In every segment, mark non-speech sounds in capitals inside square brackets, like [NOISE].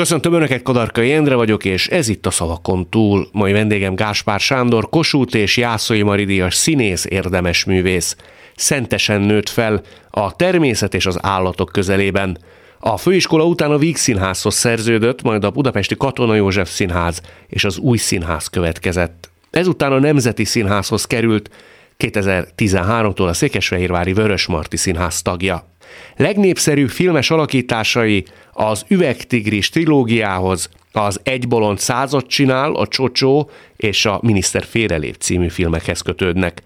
Köszöntöm Önöket, Kadarkai Endre vagyok, és ez itt a Szavakon túl. Mai vendégem Gáspár Sándor, Kossuth és Jászai Maridias színész, érdemes művész. Szentesen nőtt fel a természet és az állatok közelében. A főiskola után a Víg Színházhoz szerződött, majd a Budapesti Katona József Színház és az Új Színház következett. Ezután a Nemzeti Színházhoz került, 2013-tól a Székesfehérvári Vörösmarty Színház tagja. Legnépszerűbb filmes alakításai az Üvegtigris trilógiához, az Egy bolond csinál, a Csocsó és a Miniszter félrelép című filmekhez kötődnek.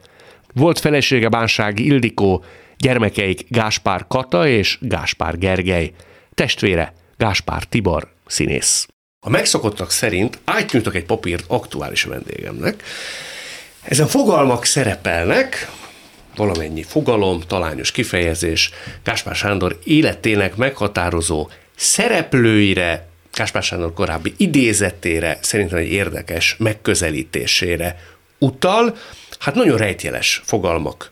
Volt felesége Bánsági Ildikó, gyermekeik Gáspár Kata és Gáspár Gergely, testvére Gáspár Tibor színész. A megszokottak szerint átnyújtok egy papírt aktuális vendégemnek. Ezen fogalmak szerepelnek, valamennyi fogalom, talányos kifejezés, Gáspár Sándor életének meghatározó szereplőire, Gáspár Sándor korábbi idézetére, szerintem egy érdekes megközelítésére utal. Hát nagyon rejtjeles fogalmak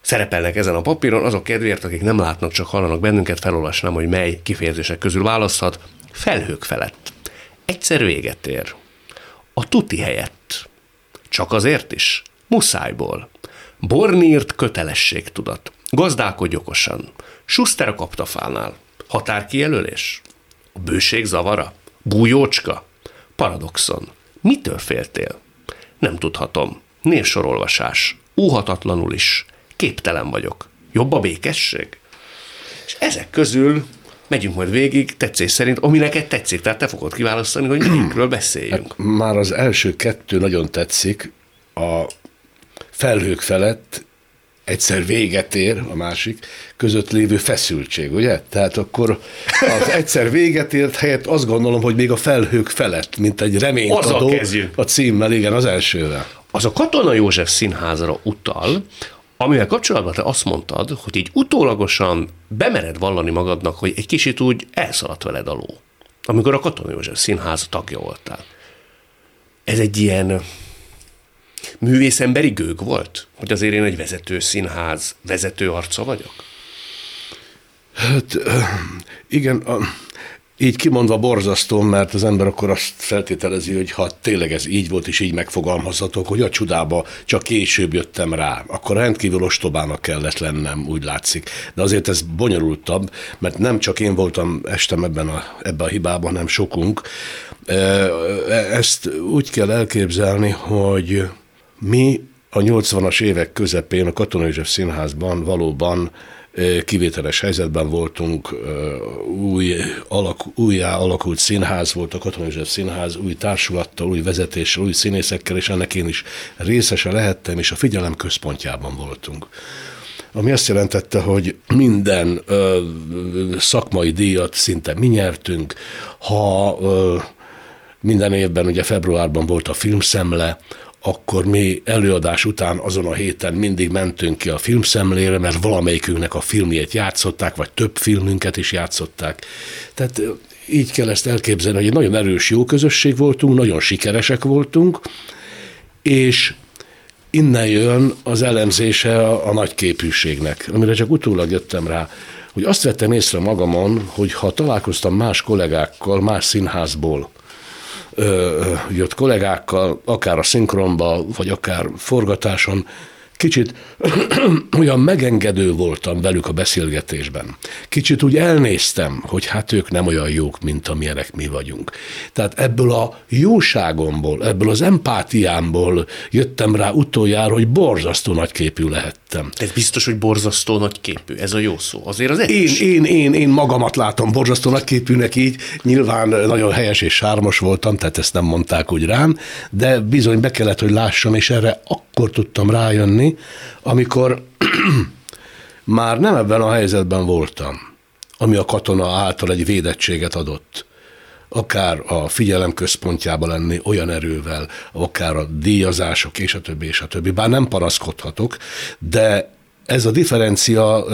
szerepelnek ezen a papíron, azok kedvéért, akik nem látnak, csak hallanak bennünket, felolvasnám, hogy mely kifejezések közül választhat. Felhők felett. Egyszer véget ér. A tuti helyett. Csak azért is. Muszájból. Bornírt kötelességtudat. Gazdálkodj okosan. Schuster a kaptafánál. Határkijelölés. A bőség zavara. Bújócska. Paradoxon. Mitől féltél? Nem tudhatom. Névsorolvasás. Úhatatlanul is. Képtelen vagyok. Jobb a békesség? És ezek közül megyünk majd végig tetszés szerint, ami neked tetszik, tehát te fogod kiválasztani, hogy melyikről beszéljünk. Hát már az első kettő nagyon tetszik, a felhők felett egyszer véget ér, a másik, között lévő feszültség, ugye? Tehát akkor az [LAUGHS] egyszer véget ért helyett azt gondolom, hogy még a felhők felett, mint egy reményt Azzal adó kezdjük. a címmel, igen, az elsővel. Az a Katona József színházra utal, amivel kapcsolatban te azt mondtad, hogy így utólagosan bemered vallani magadnak, hogy egy kicsit úgy elszaladt veled aló, amikor a Katona József színház tagja voltál. Ez egy ilyen művészemberi gőg volt, hogy azért én egy vezető színház vezető arca vagyok? Hát igen, így kimondva borzasztó, mert az ember akkor azt feltételezi, hogy ha tényleg ez így volt, és így megfogalmazhatok, hogy a csodába csak később jöttem rá, akkor rendkívül ostobának kellett lennem, úgy látszik. De azért ez bonyolultabb, mert nem csak én voltam estem ebben a, ebben a hibában, hanem sokunk. Ezt úgy kell elképzelni, hogy mi a 80-as évek közepén a Katona József Színházban valóban kivételes helyzetben voltunk, új, alak, újjá alakult színház volt a Katona József Színház, új társulattal, új vezetéssel, új színészekkel, és ennek én is részese lehettem, és a figyelem központjában voltunk. Ami azt jelentette, hogy minden ö, szakmai díjat szinte mi nyertünk, ha ö, minden évben ugye februárban volt a filmszemle, akkor mi előadás után azon a héten mindig mentünk ki a filmszemlére, mert valamelyikünknek a filmjét játszották, vagy több filmünket is játszották. Tehát így kell ezt elképzelni, hogy egy nagyon erős jó közösség voltunk, nagyon sikeresek voltunk, és innen jön az elemzése a, nagy képűségnek, amire csak utólag jöttem rá, hogy azt vettem észre magamon, hogy ha találkoztam más kollégákkal, más színházból, jött kollégákkal, akár a szinkronba, vagy akár forgatáson, kicsit [CLEARS THROAT] olyan megengedő voltam velük a beszélgetésben. Kicsit úgy elnéztem, hogy hát ők nem olyan jók, mint amilyenek mi vagyunk. Tehát ebből a jóságomból, ebből az empátiámból jöttem rá utoljára, hogy borzasztó nagyképű lehettem. Ez biztos, hogy borzasztó nagyképű, ez a jó szó. Azért az én, én, én, én magamat látom borzasztó nagyképűnek így, nyilván nagyon helyes és sármos voltam, tehát ezt nem mondták úgy rám, de bizony be kellett, hogy lássam, és erre akkor tudtam rájönni, amikor [CLEARS THROAT] már nem ebben a helyzetben voltam, ami a katona által egy védettséget adott akár a figyelem központjába lenni olyan erővel, akár a díjazások, és a többi, és a többi. Bár nem panaszkodhatok, de ez a differencia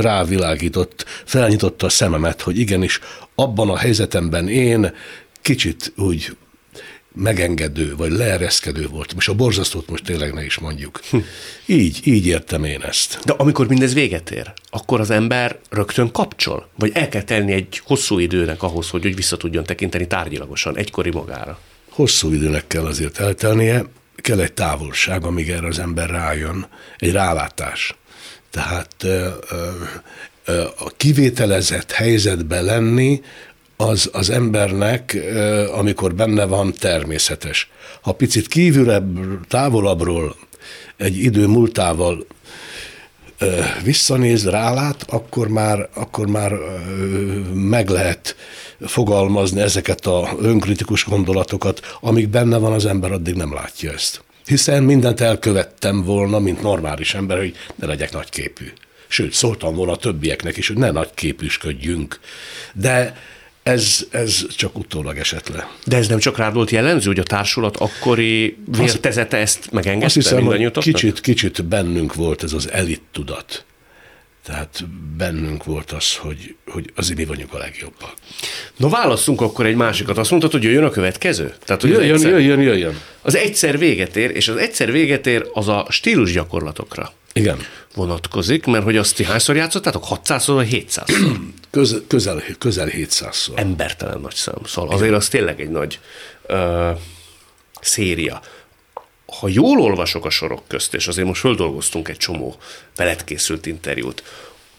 rávilágított, felnyitotta a szememet, hogy igenis abban a helyzetemben én kicsit úgy megengedő, vagy leereszkedő volt. Most a borzasztót most tényleg ne is mondjuk. Hm. Így, így értem én ezt. De amikor mindez véget ér, akkor az ember rögtön kapcsol? Vagy el kell tenni egy hosszú időnek ahhoz, hogy, hogy vissza tudjon tekinteni tárgyilagosan, egykori magára? Hosszú időnek kell azért eltelnie, kell egy távolság, amíg erre az ember rájön, egy rálátás. Tehát a kivételezett helyzetbe lenni, az az embernek, amikor benne van, természetes. Ha picit kívülebb, távolabbról, egy idő múltával visszanéz, rálát, akkor már, akkor már meg lehet fogalmazni ezeket a önkritikus gondolatokat, amíg benne van az ember, addig nem látja ezt. Hiszen mindent elkövettem volna, mint normális ember, hogy ne legyek nagyképű. Sőt, szóltam volna a többieknek is, hogy ne nagyképűsködjünk. De ez, ez csak utólag esett le. De ez nem csak rád volt jellemző, hogy a társulat akkori vértezete ezt megengedte? Azt hiszem, hogy kicsit, kicsit bennünk volt ez az elit tudat. Tehát bennünk volt az, hogy, hogy azért mi vagyunk a legjobbak. No válasszunk akkor egy másikat. Azt mondtad, hogy jöjjön a következő? Tehát, hogy jöjjön, egyszer, jöjjön, jöjjön. Az egyszer véget ér, és az egyszer véget ér az a stílus gyakorlatokra. Igen. Vonatkozik, mert hogy azt ti hányszor játszottátok? 600 vagy 700 [CLEARS THROAT] Közel, közel, közel 700-szor. Embertelen nagy szám. Szóval azért az tényleg egy nagy ö, széria ha jól olvasok a sorok közt, és azért most földolgoztunk egy csomó veled készült interjút,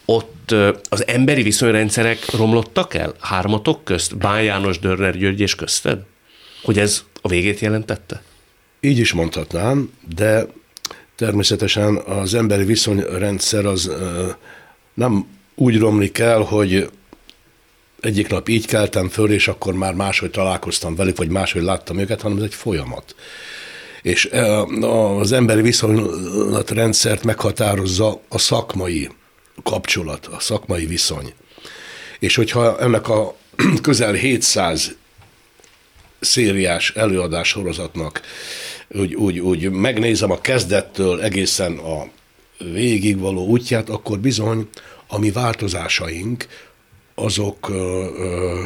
ott az emberi viszonyrendszerek romlottak el hármatok közt, Bán János, Dörner György és közted? Hogy ez a végét jelentette? Így is mondhatnám, de természetesen az emberi viszonyrendszer az nem úgy romlik el, hogy egyik nap így keltem föl, és akkor már máshogy találkoztam velük, vagy máshogy láttam őket, hanem ez egy folyamat és az emberi viszonylatrendszert meghatározza a szakmai kapcsolat, a szakmai viszony. És hogyha ennek a [CLEARS THROAT] közel 700 szériás előadás sorozatnak úgy, úgy, úgy megnézem a kezdettől egészen a végig való útját, akkor bizony a mi változásaink azok ö, ö,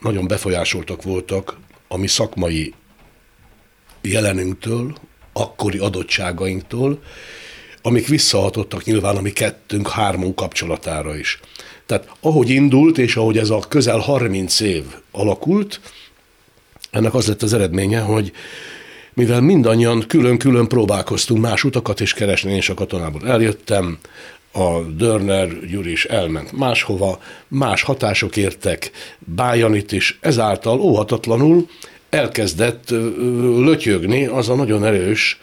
nagyon befolyásoltak voltak a mi szakmai jelenünktől, akkori adottságainktól, amik visszahatottak nyilván a mi kettőnk, hármunk kapcsolatára is. Tehát ahogy indult, és ahogy ez a közel 30 év alakult, ennek az lett az eredménye, hogy mivel mindannyian külön-külön próbálkoztunk más utakat is keresni, én is a katonából eljöttem, a Dörner Gyuri is elment máshova, más hatások értek Bájanit is, ezáltal óhatatlanul elkezdett lötyögni az a nagyon erős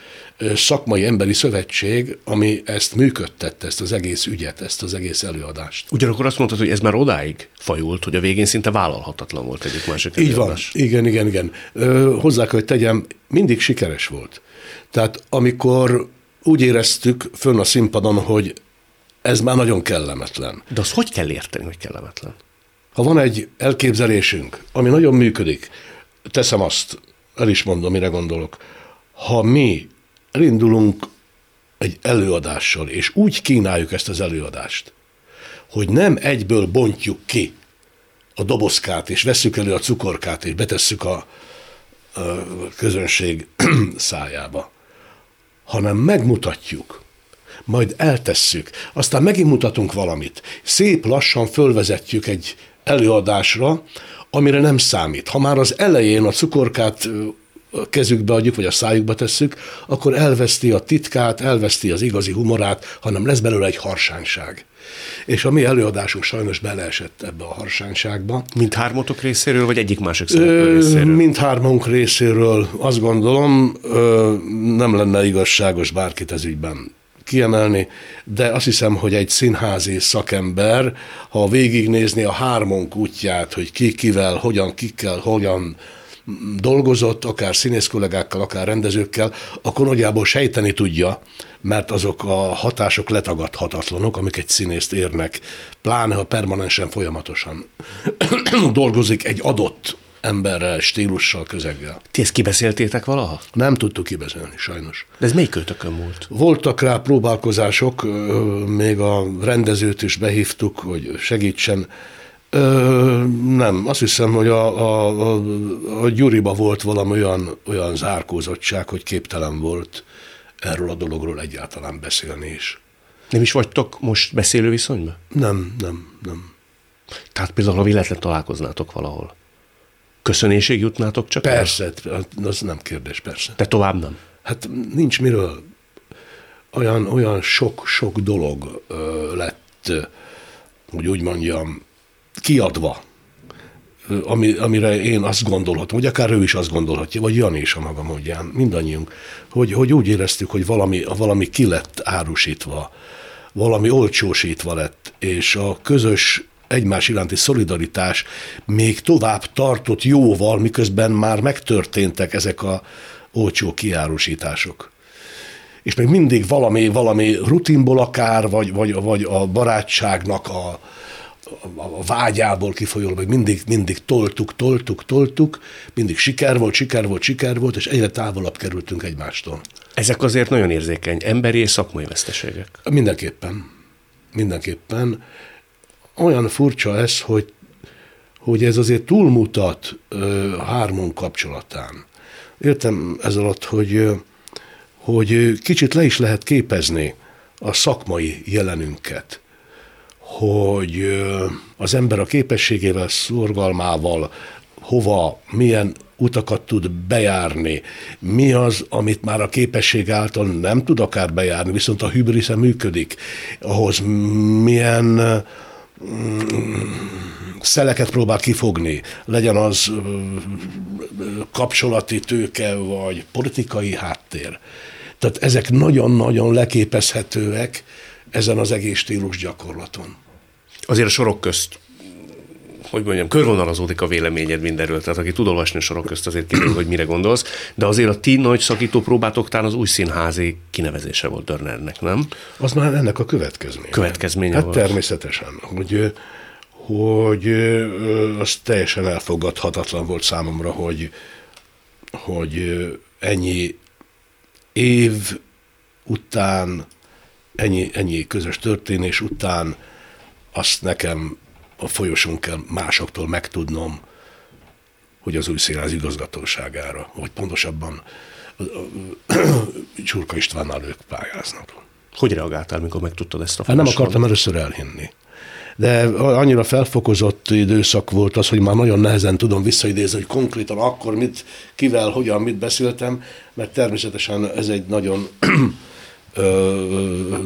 szakmai emberi szövetség, ami ezt működtette, ezt az egész ügyet, ezt az egész előadást. Ugyanakkor azt mondtad, hogy ez már odáig fajult, hogy a végén szinte vállalhatatlan volt egyik másik Így előadás. van, igen, igen, igen. hozzá kell, hogy tegyem, mindig sikeres volt. Tehát amikor úgy éreztük fönn a színpadon, hogy ez már nagyon kellemetlen. De azt hogy kell érteni, hogy kellemetlen? Ha van egy elképzelésünk, ami nagyon működik, teszem azt, el is mondom, mire gondolok. Ha mi elindulunk egy előadással, és úgy kínáljuk ezt az előadást, hogy nem egyből bontjuk ki a dobozkát, és vesszük elő a cukorkát, és betesszük a, a közönség [CLEARS THROAT] szájába, hanem megmutatjuk, majd eltesszük, aztán megint mutatunk valamit. Szép lassan fölvezetjük egy előadásra, amire nem számít. Ha már az elején a cukorkát a kezükbe adjuk, vagy a szájukba tesszük, akkor elveszti a titkát, elveszti az igazi humorát, hanem lesz belőle egy harsányság. És a mi előadásunk sajnos beleesett ebbe a harsányságba. Mint hármatok részéről, vagy egyik másik szereplő részéről? Mint hármunk részéről. Azt gondolom, nem lenne igazságos bárkit ez ügyben kiemelni, de azt hiszem, hogy egy színházi szakember, ha végignézni a hármunk útját, hogy ki kivel, hogyan, kikkel, hogyan dolgozott, akár színész kollégákkal, akár rendezőkkel, akkor nagyjából sejteni tudja, mert azok a hatások letagadhatatlanok, amik egy színészt érnek, pláne ha permanensen, folyamatosan [COUGHS] dolgozik egy adott emberrel, stílussal, közeggel. Ti ezt kibeszéltétek valaha? Nem tudtuk kibeszélni, sajnos. De ez melyik költökön volt? Voltak rá próbálkozások, még a rendezőt is behívtuk, hogy segítsen Ö, nem, azt hiszem, hogy a, a, a, a Gyuriba volt valami olyan, olyan zárkózottság, hogy képtelen volt erről a dologról egyáltalán beszélni is. Nem is vagytok most beszélő viszonyban? Nem, nem, nem. Tehát például, ha véletlen találkoznátok valahol, köszönéség jutnátok csak Persze, el? az nem kérdés, persze. De tovább nem? Hát nincs miről. Olyan, olyan sok-sok dolog ö, lett, hogy úgy mondjam, kiadva, ami, amire én azt gondolhatom, vagy akár ő is azt gondolhatja, vagy Jani is a maga módján, mindannyiunk, hogy, hogy úgy éreztük, hogy valami, valami ki lett árusítva, valami olcsósítva lett, és a közös egymás iránti szolidaritás még tovább tartott jóval, miközben már megtörténtek ezek a olcsó kiárusítások. És még mindig valami, valami rutinból akár, vagy, vagy, vagy a barátságnak a, a vágyából kifolyólag, hogy mindig, mindig toltuk, toltuk, toltuk, mindig siker volt, siker volt, siker volt, és egyre távolabb kerültünk egymástól. Ezek azért nagyon érzékeny emberi és szakmai veszteségek. Mindenképpen. Mindenképpen. Olyan furcsa ez, hogy, hogy ez azért túlmutat ö, hármunk kapcsolatán. Értem ez alatt, hogy, hogy kicsit le is lehet képezni a szakmai jelenünket hogy az ember a képességével, szorgalmával hova, milyen utakat tud bejárni, mi az, amit már a képesség által nem tud akár bejárni, viszont a hübrisze működik, ahhoz milyen mm, szeleket próbál kifogni, legyen az kapcsolati tőke, vagy politikai háttér. Tehát ezek nagyon-nagyon leképezhetőek, ezen az egész stílus gyakorlaton. Azért a sorok közt hogy mondjam, körvonalazódik a véleményed mindenről, tehát aki tud olvasni a sorok közt, azért kiderül, hogy mire gondolsz, de azért a ti nagy szakító próbátok talán az új színházi kinevezése volt Dörnernek, nem? Az már ennek a következménye. Következménye hát volt. természetesen, hogy, hogy az teljesen elfogadhatatlan volt számomra, hogy, hogy ennyi év után ennyi, ennyi közös történés után azt nekem a folyosón kell másoktól megtudnom, hogy az új színház igazgatóságára, vagy pontosabban Csurka Istvánnal ők pályáznak. Hogy reagáltál, mikor megtudtad ezt a hát nem akartam először elhinni. De annyira felfokozott időszak volt az, hogy már nagyon nehezen tudom visszaidézni, hogy konkrétan akkor mit, kivel, hogyan, mit beszéltem, mert természetesen ez egy nagyon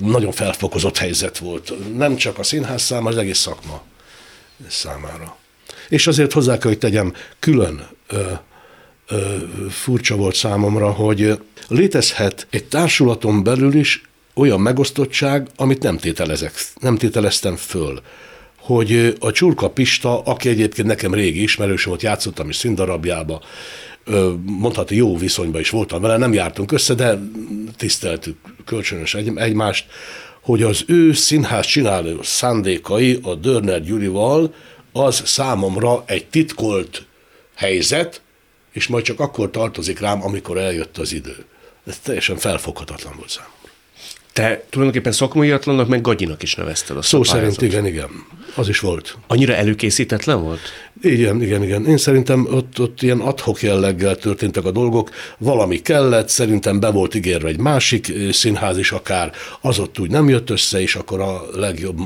nagyon felfokozott helyzet volt. Nem csak a színház számára, az egész szakma számára. És azért hozzá kell, hogy tegyem, külön ö, ö, furcsa volt számomra, hogy létezhet egy társulaton belül is olyan megosztottság, amit nem, tételezek, nem tételeztem föl hogy a Csurka Pista, aki egyébként nekem régi ismerősöm, ott játszottam is színdarabjába, mondhatni jó viszonyban is voltam vele, nem jártunk össze, de tiszteltük kölcsönös egy, egymást, hogy az ő színház csináló szándékai a Dörner Gyurival az számomra egy titkolt helyzet, és majd csak akkor tartozik rám, amikor eljött az idő. Ez teljesen felfoghatatlan volt számomra. Te tulajdonképpen szakmaiatlannak, meg gagyinak is nevezted a Szó szerint igen, igen. Az is volt. Annyira előkészítetlen volt? Igen, igen, igen. Én szerintem ott, ott ilyen adhok jelleggel történtek a dolgok. Valami kellett, szerintem be volt ígérve egy másik színház is akár, az ott úgy nem jött össze, és akkor a legjobb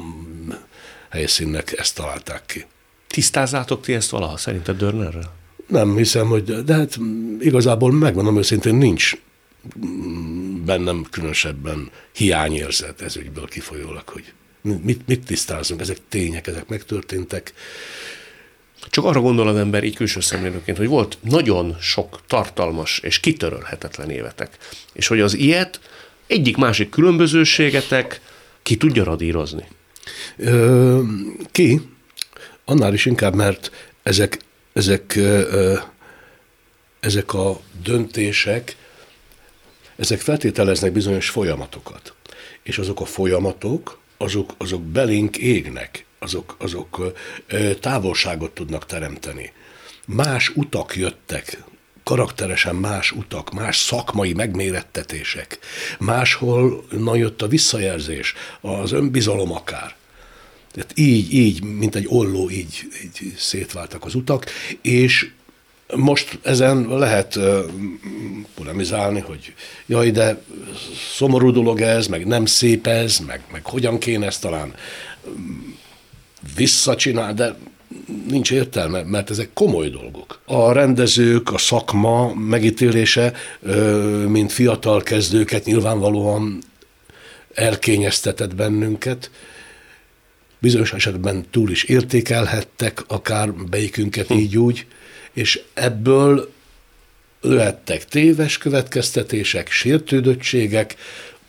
helyszínnek ezt találták ki. Tisztázzátok ti ezt valaha szerinted Dörnerrel? Nem hiszem, hogy, de hát igazából megmondom őszintén, nincs bennem különösebben hiányérzet ez ügyből kifolyólag, hogy mit, mit tisztázunk, ezek tények, ezek megtörténtek. Csak arra gondol az ember így külső szemlélőként, hogy volt nagyon sok tartalmas és kitörölhetetlen évetek, és hogy az ilyet egyik-másik különbözőségetek ki tudja radírozni. Ö, ki? Annál is inkább, mert ezek, ezek, ö, ezek a döntések ezek feltételeznek bizonyos folyamatokat. És azok a folyamatok, azok, azok belénk égnek, azok, azok távolságot tudnak teremteni. Más utak jöttek, karakteresen más utak, más szakmai megmérettetések, máshol na jött a visszajelzés, az önbizalom akár. Tehát így, így, mint egy olló, így, így szétváltak az utak, és most ezen lehet polemizálni, hogy jaj, de szomorú dolog ez, meg nem szép ez, meg, meg hogyan kéne ezt talán visszacsinálni, de nincs értelme, mert ezek komoly dolgok. A rendezők, a szakma megítélése, mint fiatal kezdőket nyilvánvalóan elkényeztetett bennünket, bizonyos esetben túl is értékelhettek, akár belyikünket így úgy, és ebből lehettek téves következtetések, sértődöttségek,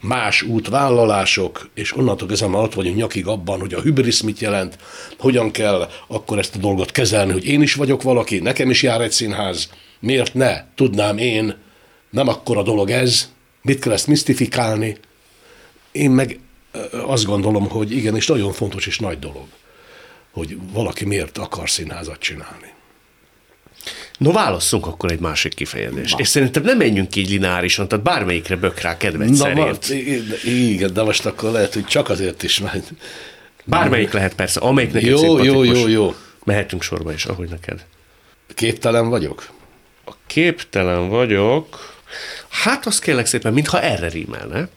más útvállalások, és onnantól kezdve már ott vagyunk nyakig abban, hogy a hübrisz mit jelent, hogyan kell akkor ezt a dolgot kezelni, hogy én is vagyok valaki, nekem is jár egy színház, miért ne tudnám én, nem akkora dolog ez, mit kell ezt misztifikálni. Én meg azt gondolom, hogy igenis nagyon fontos és nagy dolog, hogy valaki miért akar színházat csinálni. No, válasszunk akkor egy másik kifejezést. Na. És szerintem nem menjünk így lineárisan, tehát bármelyikre bök rá kedved Na, szerint. igen, de most akkor lehet, hogy csak azért is megy. Bármelyik lehet persze, amelyik neked Jó, jó, jó, jó. Mehetünk sorba is, ahogy neked. Képtelen vagyok? A képtelen vagyok. Hát azt kérlek szépen, mintha erre rímelne.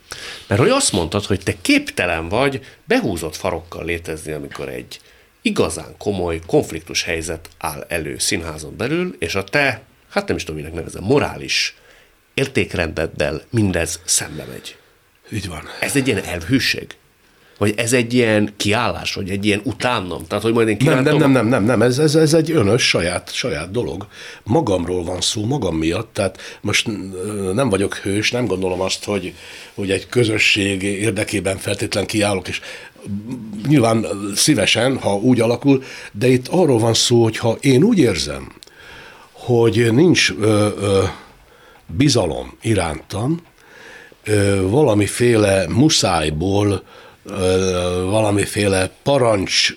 Mert hogy azt mondtad, hogy te képtelen vagy behúzott farokkal létezni, amikor egy igazán komoly konfliktus helyzet áll elő színházon belül, és a te, hát nem is tudom, minek nevezem, morális értékrendeddel mindez szembe megy. Így van. Ez egy ilyen elvhűség? Vagy ez egy ilyen kiállás, vagy egy ilyen utánnom? Tehát, hogy majd én nem, nem, nem, nem, nem, nem, ez, ez, ez egy önös, saját, saját dolog. Magamról van szó, magam miatt, tehát most nem vagyok hős, nem gondolom azt, hogy, hogy egy közösség érdekében feltétlen kiállok, és nyilván szívesen, ha úgy alakul, de itt arról van szó, hogy ha én úgy érzem, hogy nincs ö, ö, bizalom irántam, ö, valamiféle muszájból, valamiféle parancs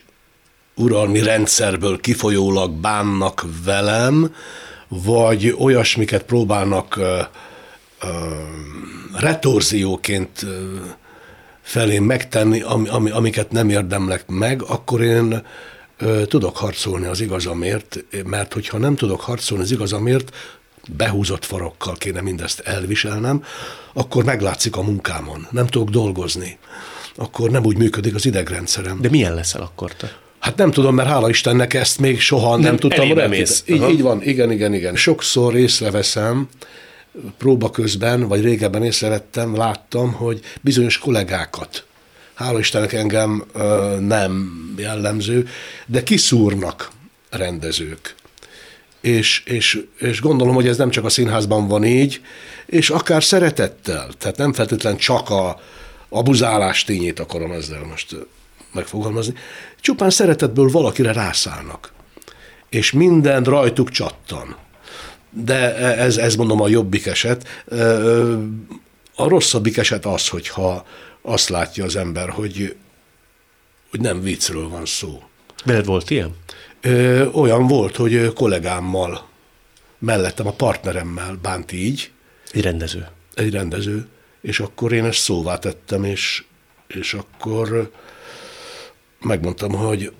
uralmi rendszerből kifolyólag bánnak velem, vagy olyasmiket próbálnak retorzióként ö, felém megtenni, ami, ami, amiket nem érdemlek meg, akkor én ö, tudok harcolni az igazamért, mert hogyha nem tudok harcolni az igazamért, behúzott farokkal kéne mindezt elviselnem, akkor meglátszik a munkámon, nem tudok dolgozni, akkor nem úgy működik az idegrendszerem. De milyen leszel akkor te? Hát nem tudom, mert hála Istennek ezt még soha nem, nem tudtam. Nem így, így van, igen, igen, igen. Sokszor észreveszem, próba közben, vagy régebben észrevettem, láttam, hogy bizonyos kollégákat, hála Istennek engem ö, nem jellemző, de kiszúrnak rendezők. És, és, és gondolom, hogy ez nem csak a színházban van így, és akár szeretettel, tehát nem feltétlenül csak a abuzálás tényét akarom ezzel most megfogalmazni, csupán szeretetből valakire rászállnak. És minden rajtuk csattan de ez, ez mondom a jobbik eset. A rosszabbik eset az, hogyha azt látja az ember, hogy, hogy nem viccről van szó. Veled volt ilyen? Olyan volt, hogy kollégámmal, mellettem a partneremmel bánt így. Egy rendező. Egy rendező. És akkor én ezt szóvá tettem, és, és akkor megmondtam, hogy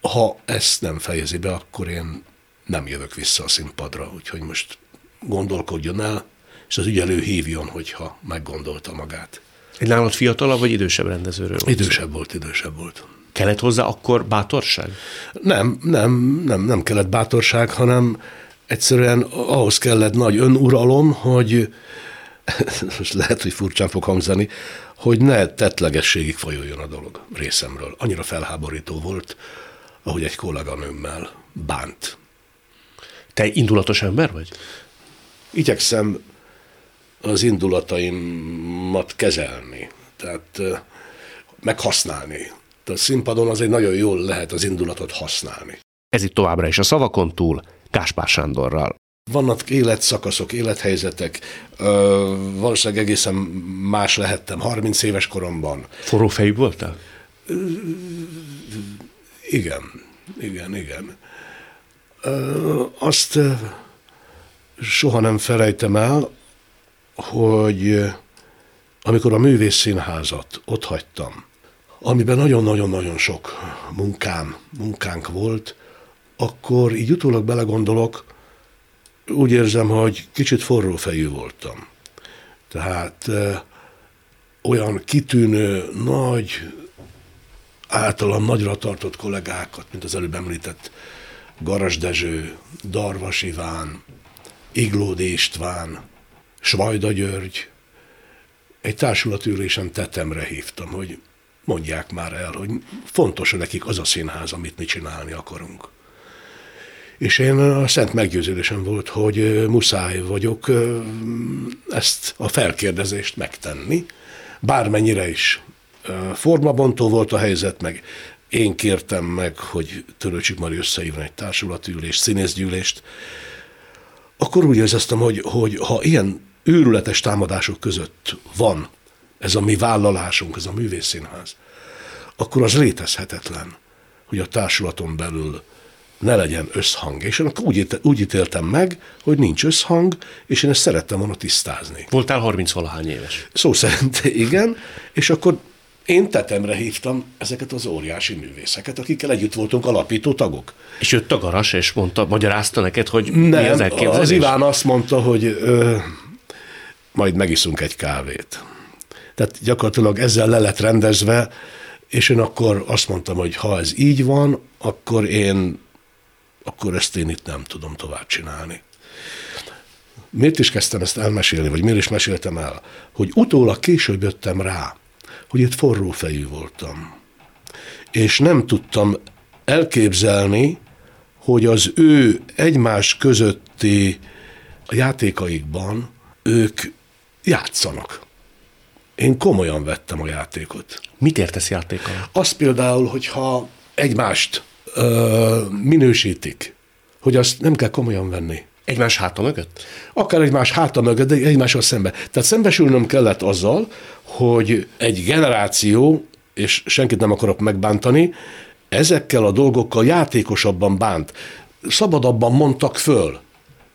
ha ezt nem fejezi be, akkor én nem jövök vissza a színpadra, úgyhogy most gondolkodjon el, és az ügyelő hívjon, hogyha meggondolta magát. Egy nálad fiatalabb vagy idősebb rendezőről? Idősebb volt, idősebb volt. Kellett hozzá akkor bátorság? Nem, nem, nem, nem kellett bátorság, hanem egyszerűen ahhoz kellett nagy önuralom, hogy [LAUGHS] most lehet, hogy furcsán fog hangzani, hogy ne tettlegességig folyoljon a dolog részemről. Annyira felháborító volt, ahogy egy kolléganőmmel bánt. Te indulatos ember vagy? Igyekszem az indulataimat kezelni, tehát meghasználni. A színpadon azért nagyon jól lehet az indulatot használni. Ez itt továbbra is a szavakon túl, Gáspár Sándorral. Vannak életszakaszok, élethelyzetek, ö, valószínűleg egészen más lehettem 30 éves koromban. Forró fejű voltál? Igen, igen, igen. Azt soha nem felejtem el, hogy amikor a művészszínházat ott hagytam, amiben nagyon-nagyon-nagyon sok munkám, munkánk volt, akkor így utólag belegondolok, úgy érzem, hogy kicsit forró fejű voltam. Tehát olyan kitűnő, nagy, általam nagyra tartott kollégákat, mint az előbb említett Garas Dezső, Darvas Iván, Iglódi István, Svajda György, egy társulatülésen tetemre hívtam, hogy mondják már el, hogy fontos nekik az a színház, amit mi csinálni akarunk. És én a szent meggyőződésem volt, hogy muszáj vagyok ezt a felkérdezést megtenni, bármennyire is formabontó volt a helyzet, meg én kértem meg, hogy Törőcsik Mari összehívna egy társulatülést, színészgyűlést, akkor úgy érzeztem, hogy, hogy ha ilyen őrületes támadások között van ez a mi vállalásunk, ez a művészszínház, akkor az létezhetetlen, hogy a társulaton belül ne legyen összhang. És én akkor úgy, úgy ítéltem meg, hogy nincs összhang, és én ezt szerettem volna tisztázni. Voltál 30 valahány éves. Szó szerint [LAUGHS] igen, és akkor én tetemre hívtam ezeket az óriási művészeket, akikkel együtt voltunk alapító tagok. És jött a garas, és mondta, magyarázta neked, hogy Nem, mi az elképzelés? az Iván azt mondta, hogy ö, majd megiszunk egy kávét. Tehát gyakorlatilag ezzel le lett rendezve, és én akkor azt mondtam, hogy ha ez így van, akkor én akkor ezt én itt nem tudom tovább csinálni. Miért is kezdtem ezt elmesélni, vagy miért is meséltem el? Hogy utólag később jöttem rá, hogy itt forró fejű voltam. És nem tudtam elképzelni, hogy az ő egymás közötti játékaikban ők játszanak. Én komolyan vettem a játékot. Mit értesz játékkal? Az például, hogyha egymást ö, minősítik, hogy azt nem kell komolyan venni. Egymás háta mögött? Akár egymás háta mögött, de egymással szembe. Tehát szembesülnöm kellett azzal, hogy egy generáció, és senkit nem akarok megbántani, ezekkel a dolgokkal játékosabban bánt. Szabadabban mondtak föl.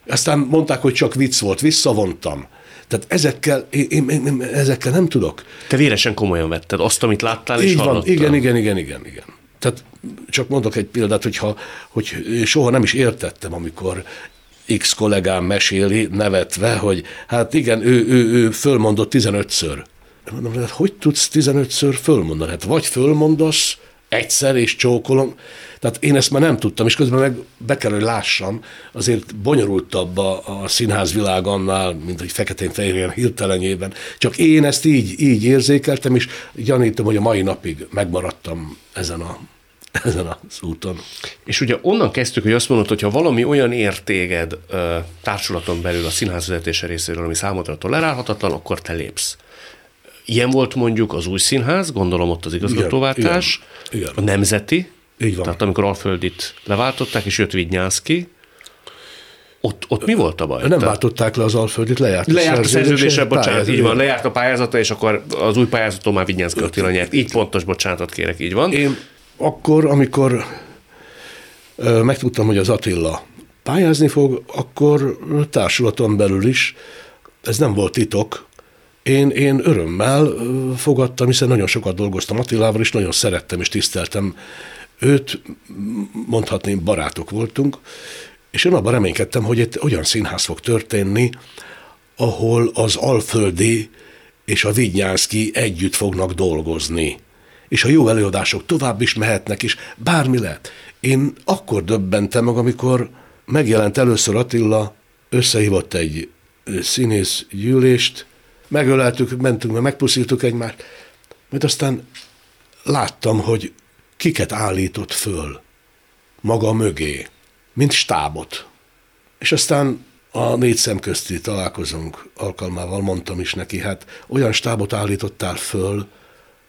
Aztán mondták, hogy csak vicc volt, visszavontam. Tehát ezekkel, én, én, én, ezekkel nem tudok. Te véresen komolyan vetted azt, amit láttál és Így van, igen, igen, igen, igen, igen. Tehát csak mondok egy példát, hogyha, hogy soha nem is értettem, amikor X kollégám meséli nevetve, hogy hát igen, ő, ő, ő fölmondott 15-ször. Mondom, hát hogy tudsz 15-ször fölmondani? Hát vagy fölmondasz egyszer és csókolom, tehát én ezt már nem tudtam, és közben meg be kell, hogy lássam, azért bonyolultabb a, a színházvilág annál, mint hogy feketén-fehéren hirtelenjében. Csak én ezt így, így érzékeltem, és gyanítom, hogy a mai napig megmaradtam ezen a [LAUGHS] ezen az úton. És ugye onnan kezdtük, hogy azt mondod, hogy ha valami olyan értéged társulaton belül a színház vezetése részéről, ami számodra tolerálhatatlan, akkor te lépsz. Ilyen volt mondjuk az új színház, gondolom ott az igazgatóváltás, igen, igen, igen. a nemzeti, így van. Tehát amikor Alföldit leváltották, és jött Vignyánszki, ott, ott mi volt a baj? Nem váltották le az Alföldit, lejárt Lejárt a szerződése, bocsánat, így van, lejárt a pályázata, és akkor az új pályázaton már Vignyánszki Attila nyert. Így pontos bocsánatot kérek, így van. Én akkor, amikor megtudtam, hogy az Attila pályázni fog, akkor társulaton belül is, ez nem volt titok, én, én örömmel fogadtam, hiszen nagyon sokat dolgoztam Attilával, és nagyon szerettem és tiszteltem őt, mondhatni, barátok voltunk, és én abban reménykedtem, hogy egy olyan színház fog történni, ahol az Alföldi és a Vignyánszki együtt fognak dolgozni. És a jó előadások tovább is mehetnek, és bármi lehet. Én akkor döbbentem meg, amikor megjelent először Attila, összehívott egy színész gyűlést, megöleltük, mentünk, meg megpuszítuk egymást, mert aztán láttam, hogy kiket állított föl maga mögé, mint stábot. És aztán a négy szem közti találkozunk alkalmával mondtam is neki, hát olyan stábot állítottál föl,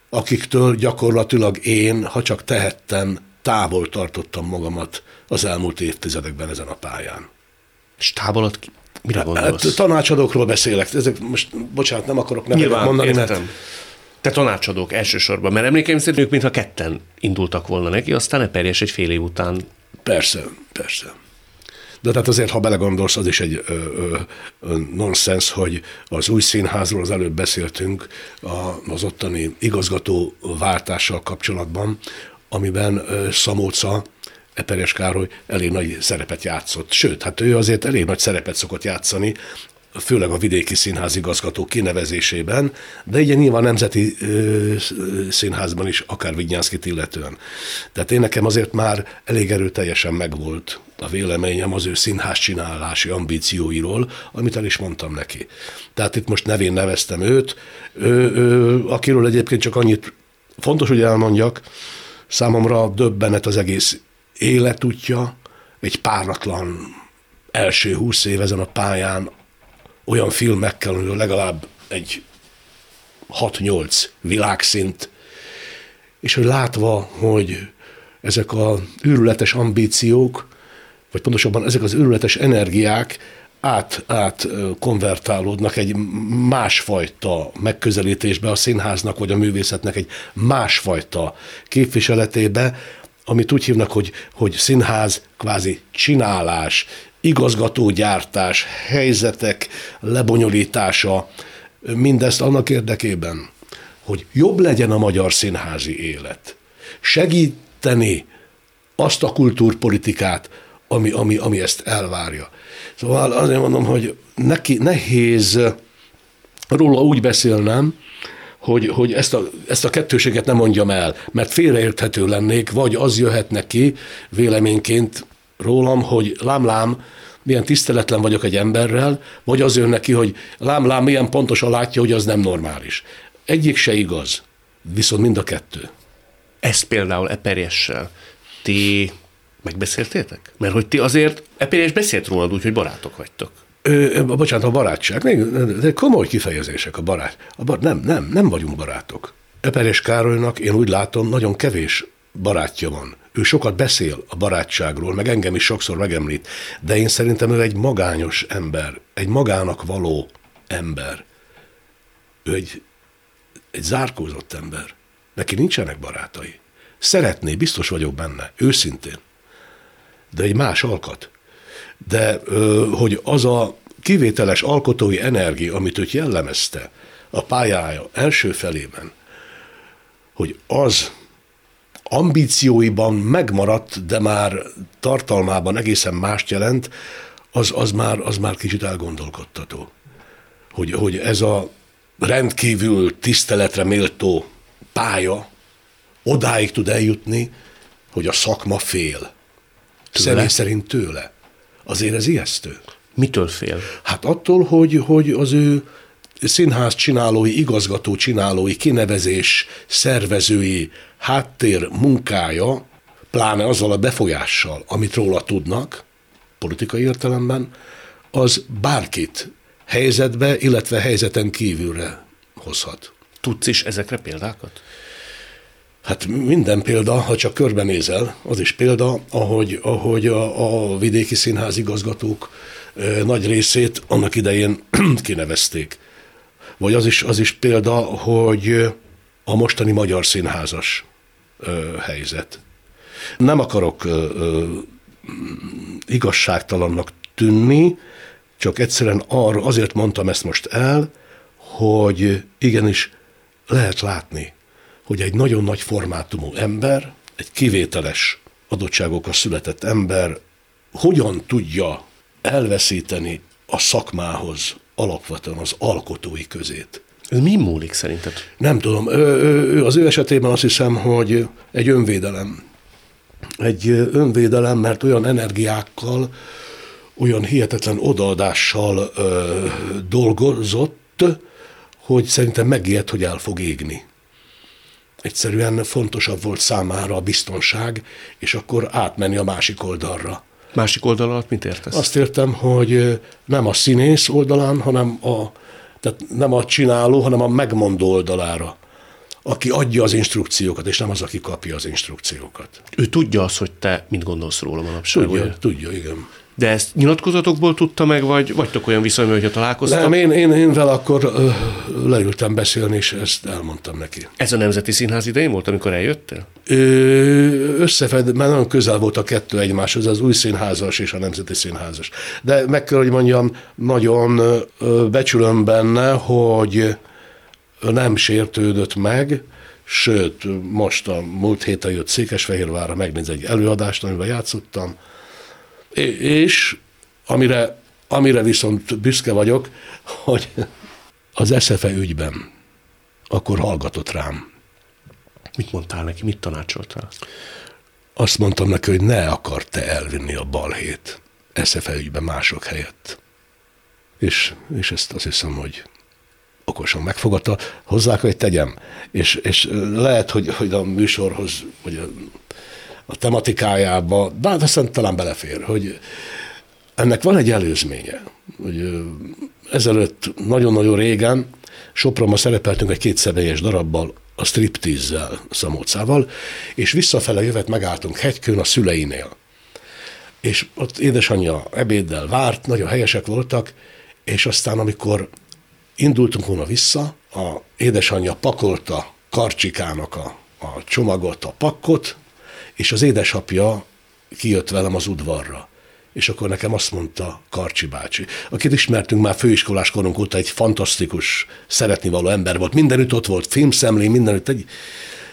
akiktől gyakorlatilag én, ha csak tehettem, távol tartottam magamat az elmúlt évtizedekben ezen a pályán. Stábolat mire gondolsz? Hát, tanácsadókról beszélek. Ezek most, bocsánat, nem akarok neveket mondani, értem. mert te tanácsadók elsősorban, mert emlékeim szerint ők mintha ketten indultak volna neki, aztán Eperjes egy fél év után. Persze, persze. De tehát azért, ha belegondolsz, az is egy ö, nonsens, hogy az új színházról az előbb beszéltünk a, az ottani igazgató váltással kapcsolatban, amiben ö, Szamóca Eperes Károly elég nagy szerepet játszott. Sőt, hát ő azért elég nagy szerepet szokott játszani főleg a vidéki színház igazgató kinevezésében, de ugye nyilván Nemzeti ö, Színházban is, akár Vigyánszkit illetően. Tehát én nekem azért már elég erőteljesen megvolt a véleményem az ő színház csinálási ambícióiról, amit el is mondtam neki. Tehát itt most nevén neveztem őt, ő, ő, akiről egyébként csak annyit fontos, hogy elmondjak, számomra döbbenet az egész életútja, egy páratlan első húsz év ezen a pályán olyan filmekkel, amiről legalább egy 6-8 világszint, és hogy látva, hogy ezek a űrületes ambíciók, vagy pontosabban ezek az űrületes energiák át, át konvertálódnak egy másfajta megközelítésbe a színháznak, vagy a művészetnek egy másfajta képviseletébe, amit úgy hívnak, hogy, hogy színház, kvázi csinálás, igazgatógyártás, helyzetek lebonyolítása, mindezt annak érdekében, hogy jobb legyen a magyar színházi élet. Segíteni azt a kultúrpolitikát, ami, ami, ami ezt elvárja. Szóval azért mondom, hogy neki nehéz róla úgy beszélnem, hogy, hogy ezt, a, ezt a kettőséget nem mondjam el, mert félreérthető lennék, vagy az jöhet neki véleményként rólam, hogy lám-lám, milyen tiszteletlen vagyok egy emberrel, vagy az jön neki, hogy lám-lám, milyen pontosan látja, hogy az nem normális. Egyik se igaz, viszont mind a kettő. Ezt például Eperjessel ti megbeszéltétek? Mert hogy ti azért, Eperjes beszélt rólad úgy, hogy barátok vagytok. Ö, bocsánat, a barátság, még, de komoly kifejezések a barát. A bar, nem, nem, nem vagyunk barátok. Eperes Károlynak én úgy látom, nagyon kevés barátja van. Ő sokat beszél a barátságról, meg engem is sokszor megemlít, de én szerintem ő egy magányos ember, egy magának való ember. Ő egy, egy zárkózott ember. Neki nincsenek barátai. Szeretné, biztos vagyok benne, őszintén. De egy más alkat. De hogy az a kivételes alkotói energia, amit őt jellemezte a pályája első felében, hogy az ambícióiban megmaradt, de már tartalmában egészen mást jelent, az, az, már, az már kicsit elgondolkodtató. Hogy, hogy ez a rendkívül tiszteletre méltó pálya odáig tud eljutni, hogy a szakma fél. Tőle? Személy szerint tőle. Azért ez ijesztő. Mitől fél? Hát attól, hogy, hogy az ő színház csinálói, igazgató csinálói, kinevezés szervezői háttér munkája, pláne azzal a befolyással, amit róla tudnak, politikai értelemben, az bárkit helyzetbe, illetve helyzeten kívülre hozhat. Tudsz is ezekre példákat? Hát minden példa, ha csak körbenézel, az is példa, ahogy, ahogy a, a vidéki színház igazgatók nagy részét annak idején [CLEARS THROAT] kinevezték. Vagy az is, az is példa, hogy a mostani magyar színházas helyzet. Nem akarok igazságtalannak tűnni, csak egyszerűen arra, azért mondtam ezt most el, hogy igenis lehet látni, hogy egy nagyon nagy formátumú ember, egy kivételes adottságokkal született ember hogyan tudja elveszíteni a szakmához alapvetően az alkotói közét. Ez mi múlik szerinted? Nem tudom. Ő, ő, az ő esetében azt hiszem, hogy egy önvédelem. Egy önvédelem, mert olyan energiákkal, olyan hihetetlen odaadással ö, dolgozott, hogy szerintem megijedt, hogy el fog égni. Egyszerűen fontosabb volt számára a biztonság, és akkor átmenni a másik oldalra. Másik oldal alatt mit értesz? Azt értem, hogy nem a színész oldalán, hanem a, tehát nem a csináló, hanem a megmondó oldalára aki adja az instrukciókat, és nem az, aki kapja az instrukciókat. Ő tudja azt, hogy te mit gondolsz róla manapság? Tudja, ugye? tudja, igen. De ezt nyilatkozatokból tudta meg, vagy vagytok olyan viszonyban, hogyha találkoztak? Nem, én, én, én vele akkor ö, leültem beszélni, és ezt elmondtam neki. Ez a Nemzeti Színház idején volt, amikor eljöttél? Ö, összefed, mert nagyon közel volt a kettő egymáshoz, az új színházas és a Nemzeti Színházas. De meg kell, hogy mondjam, nagyon becsülöm benne, hogy nem sértődött meg, sőt, most a múlt héten jött Székesfehérvárra megnézni egy előadást, amiben játszottam, és amire, amire viszont büszke vagyok, hogy az SZFE ügyben akkor hallgatott rám. Mit mondtál neki, mit tanácsoltál? Azt mondtam neki, hogy ne akar te elvinni a balhét SZFE ügyben mások helyett. És, és ezt azt hiszem, hogy okosan megfogadta, hozzá hogy tegyem. És, és lehet, hogy, hogy a műsorhoz, vagy a, a tematikájába, de hát aztán talán belefér, hogy ennek van egy előzménye, hogy ezelőtt nagyon-nagyon régen Sopronban szerepeltünk egy kétszemélyes darabbal, a striptízzel, Szamócával, és visszafele jövet megálltunk hegykön a szüleinél. És ott édesanyja ebéddel várt, nagyon helyesek voltak, és aztán amikor indultunk volna vissza, a édesanyja pakolta Karcsikának a, a csomagot, a pakkot, és az édesapja kijött velem az udvarra. És akkor nekem azt mondta Karcsi bácsi, akit ismertünk már főiskolás korunk óta, egy fantasztikus, szeretnivaló ember volt. Mindenütt ott volt, filmszemlé, mindenütt egy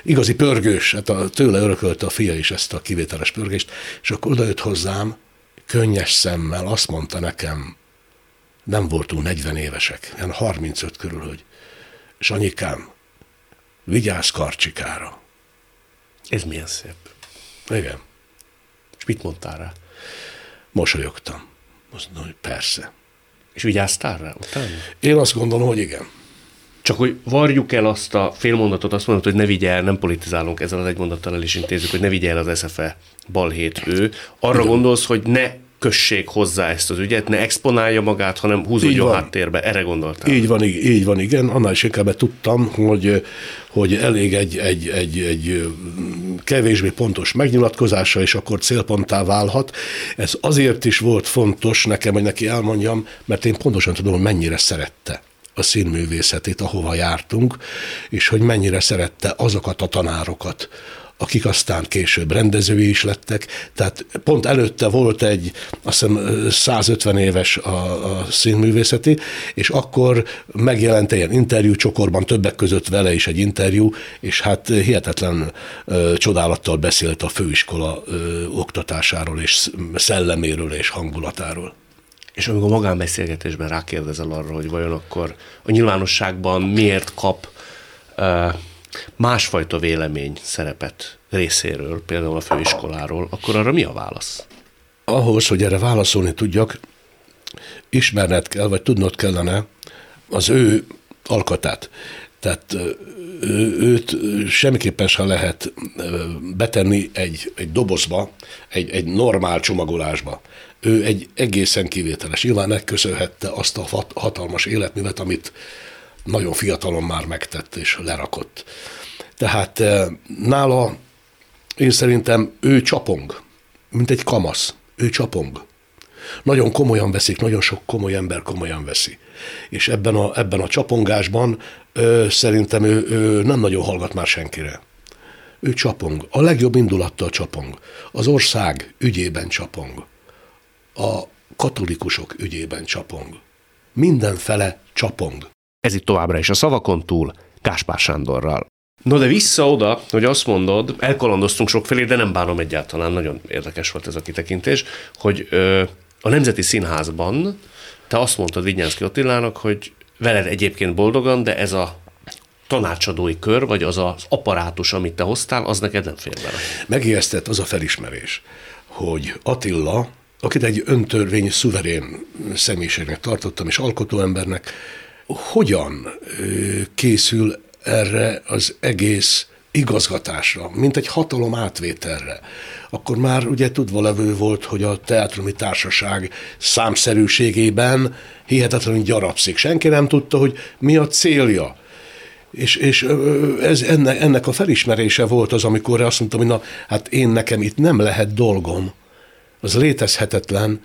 igazi pörgős, hát a, tőle örökölte a fia is ezt a kivételes pörgést, és akkor odajött hozzám, könnyes szemmel, azt mondta nekem, nem voltunk 40 évesek, ilyen 35 körül, hogy és anyikám, vigyázz Karcsikára. Ez milyen szép. Igen. És mit mondtál rá? Mosolyogtam. Azt mondom, hogy persze. És vigyáztál rá utána? Én azt gondolom, hogy igen. Csak hogy varjuk el azt a félmondatot, azt mondod, hogy ne vigye el, nem politizálunk ezzel az egy mondattal el is intézzük, hogy ne vigye el az SFE balhét ő. Arra igen. gondolsz, hogy ne kössék hozzá ezt az ügyet, ne exponálja magát, hanem húzódjon háttérbe. Erre gondoltál? Így van, így, így van, igen. Annál is inkább tudtam, hogy, hogy elég egy, egy, egy, egy kevésbé pontos megnyilatkozása, és akkor célponttá válhat. Ez azért is volt fontos nekem, hogy neki elmondjam, mert én pontosan tudom, hogy mennyire szerette a színművészetét, ahova jártunk, és hogy mennyire szerette azokat a tanárokat, akik aztán később rendezői is lettek. Tehát pont előtte volt egy, azt hiszem 150 éves a, a színművészeti, és akkor megjelent ilyen interjú csokorban, többek között vele is egy interjú, és hát hihetetlen ö, csodálattal beszélt a főiskola ö, oktatásáról, és szelleméről, és hangulatáról. És amikor magánbeszélgetésben rákérdezel arra, hogy vajon akkor a nyilvánosságban miért kap másfajta vélemény szerepet részéről, például a főiskoláról, akkor arra mi a válasz? Ahhoz, hogy erre válaszolni tudjak, ismerned kell, vagy tudnod kellene az ő alkatát. Tehát őt semmiképpen sem lehet betenni egy, egy dobozba, egy, egy normál csomagolásba. Ő egy egészen kivételes. Nyilván megköszönhette azt a hatalmas életművet, amit nagyon fiatalon már megtett és lerakott. Tehát eh, nála én szerintem ő csapong, mint egy kamasz. Ő csapong. Nagyon komolyan veszik, nagyon sok komoly ember komolyan veszi. És ebben a, ebben a csapongásban ö, szerintem ő, ő nem nagyon hallgat már senkire. Ő csapong. A legjobb indulattal csapong. Az ország ügyében csapong. A katolikusok ügyében csapong. Mindenfele csapong. Ez itt továbbra is a szavakon túl, Káspár Sándorral. No de vissza oda, hogy azt mondod, elkalandoztunk sokfelé, de nem bánom egyáltalán, nagyon érdekes volt ez a kitekintés, hogy ö, a Nemzeti Színházban te azt mondtad Vigyánszki Attilának, hogy veled egyébként boldogan, de ez a tanácsadói kör, vagy az az apparátus, amit te hoztál, az neked nem fér bele. Megijesztett az a felismerés, hogy Attila, akit egy öntörvény szuverén személyiségnek tartottam, és alkotóembernek, hogyan készül erre az egész igazgatásra, mint egy hatalom átvételre. Akkor már ugye tudva levő volt, hogy a teatrumi társaság számszerűségében hihetetlenül gyarapszik. Senki nem tudta, hogy mi a célja. És, és ez, ennek, ennek a felismerése volt az, amikor azt mondtam, hogy na, hát én nekem itt nem lehet dolgom. Az létezhetetlen,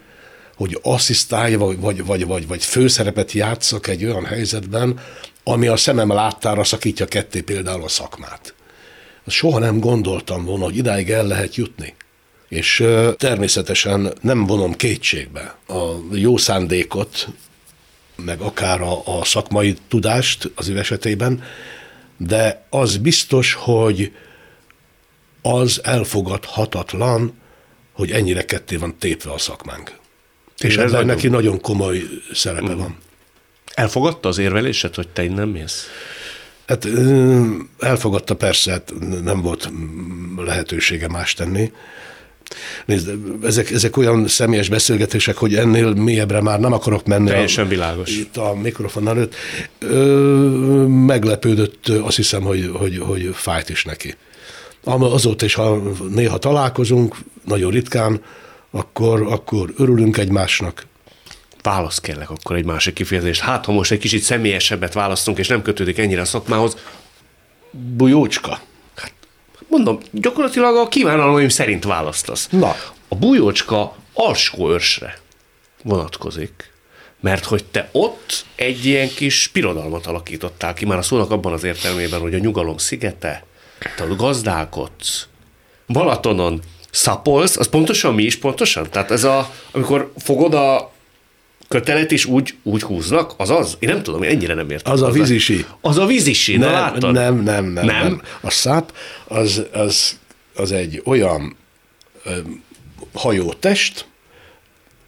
hogy asszisztálja, vagy, vagy, vagy, vagy, vagy főszerepet játszak egy olyan helyzetben, ami a szemem láttára szakítja ketté például a szakmát. Soha nem gondoltam volna, hogy idáig el lehet jutni. És természetesen nem vonom kétségbe a jó szándékot, meg akár a, a szakmai tudást az ő esetében, de az biztos, hogy az elfogadhatatlan, hogy ennyire ketté van tépve a szakmánk. És ebben neki nagyon komoly szerepe mm. van. Elfogadta az érvelésed, hogy te innen mész? Hát elfogadta persze, hát nem volt lehetősége más tenni. Nézd, ezek, ezek olyan személyes beszélgetések, hogy ennél mélyebbre már nem akarok menni. Teljesen a, világos. Itt a mikrofon előtt. Ö, meglepődött, azt hiszem, hogy, hogy, hogy fájt is neki. Azóta is, ha néha találkozunk, nagyon ritkán, akkor, akkor örülünk egymásnak. Válasz kérlek akkor egy másik kifejezést. Hát, ha most egy kicsit személyesebbet választunk, és nem kötődik ennyire a szakmához. Bujócska. Hát, mondom, gyakorlatilag a kívánalmaim szerint választasz. Na. A bujócska alsó őrsre vonatkozik, mert hogy te ott egy ilyen kis pirodalmat alakítottál ki, már a szónak abban az értelmében, hogy a nyugalom szigete, te ott gazdálkodsz, Balatonon szapolsz, az pontosan mi is pontosan? Tehát ez a, amikor fogod a kötelet is úgy, úgy húznak, az az? Én nem tudom, én ennyire nem értem. Az a vízisi. Az a vízisi, nem, látod? Nem, nem, nem, nem. nem. A száp az, az, az egy olyan ö, hajótest,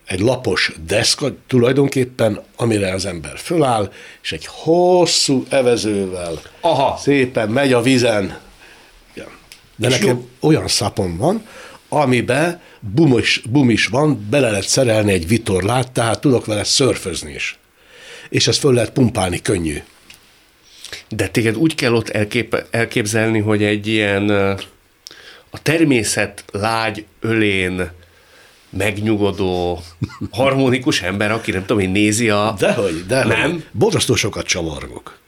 egy lapos deszka tulajdonképpen, amire az ember föláll, és egy hosszú evezővel Aha. szépen megy a vízen. De és nekem jó. olyan szapom van, amiben bumis, bumis van, bele lehet szerelni egy vitorlát, tehát tudok vele szörfözni is. És ezt föl lehet pumpálni könnyű. De téged úgy kell ott elkép, elképzelni, hogy egy ilyen a természet lágy ölén megnyugodó, harmonikus ember, aki nem tudom, hogy nézi a... Dehogy, dehogy. Nem? Borzasztó sokat csavargok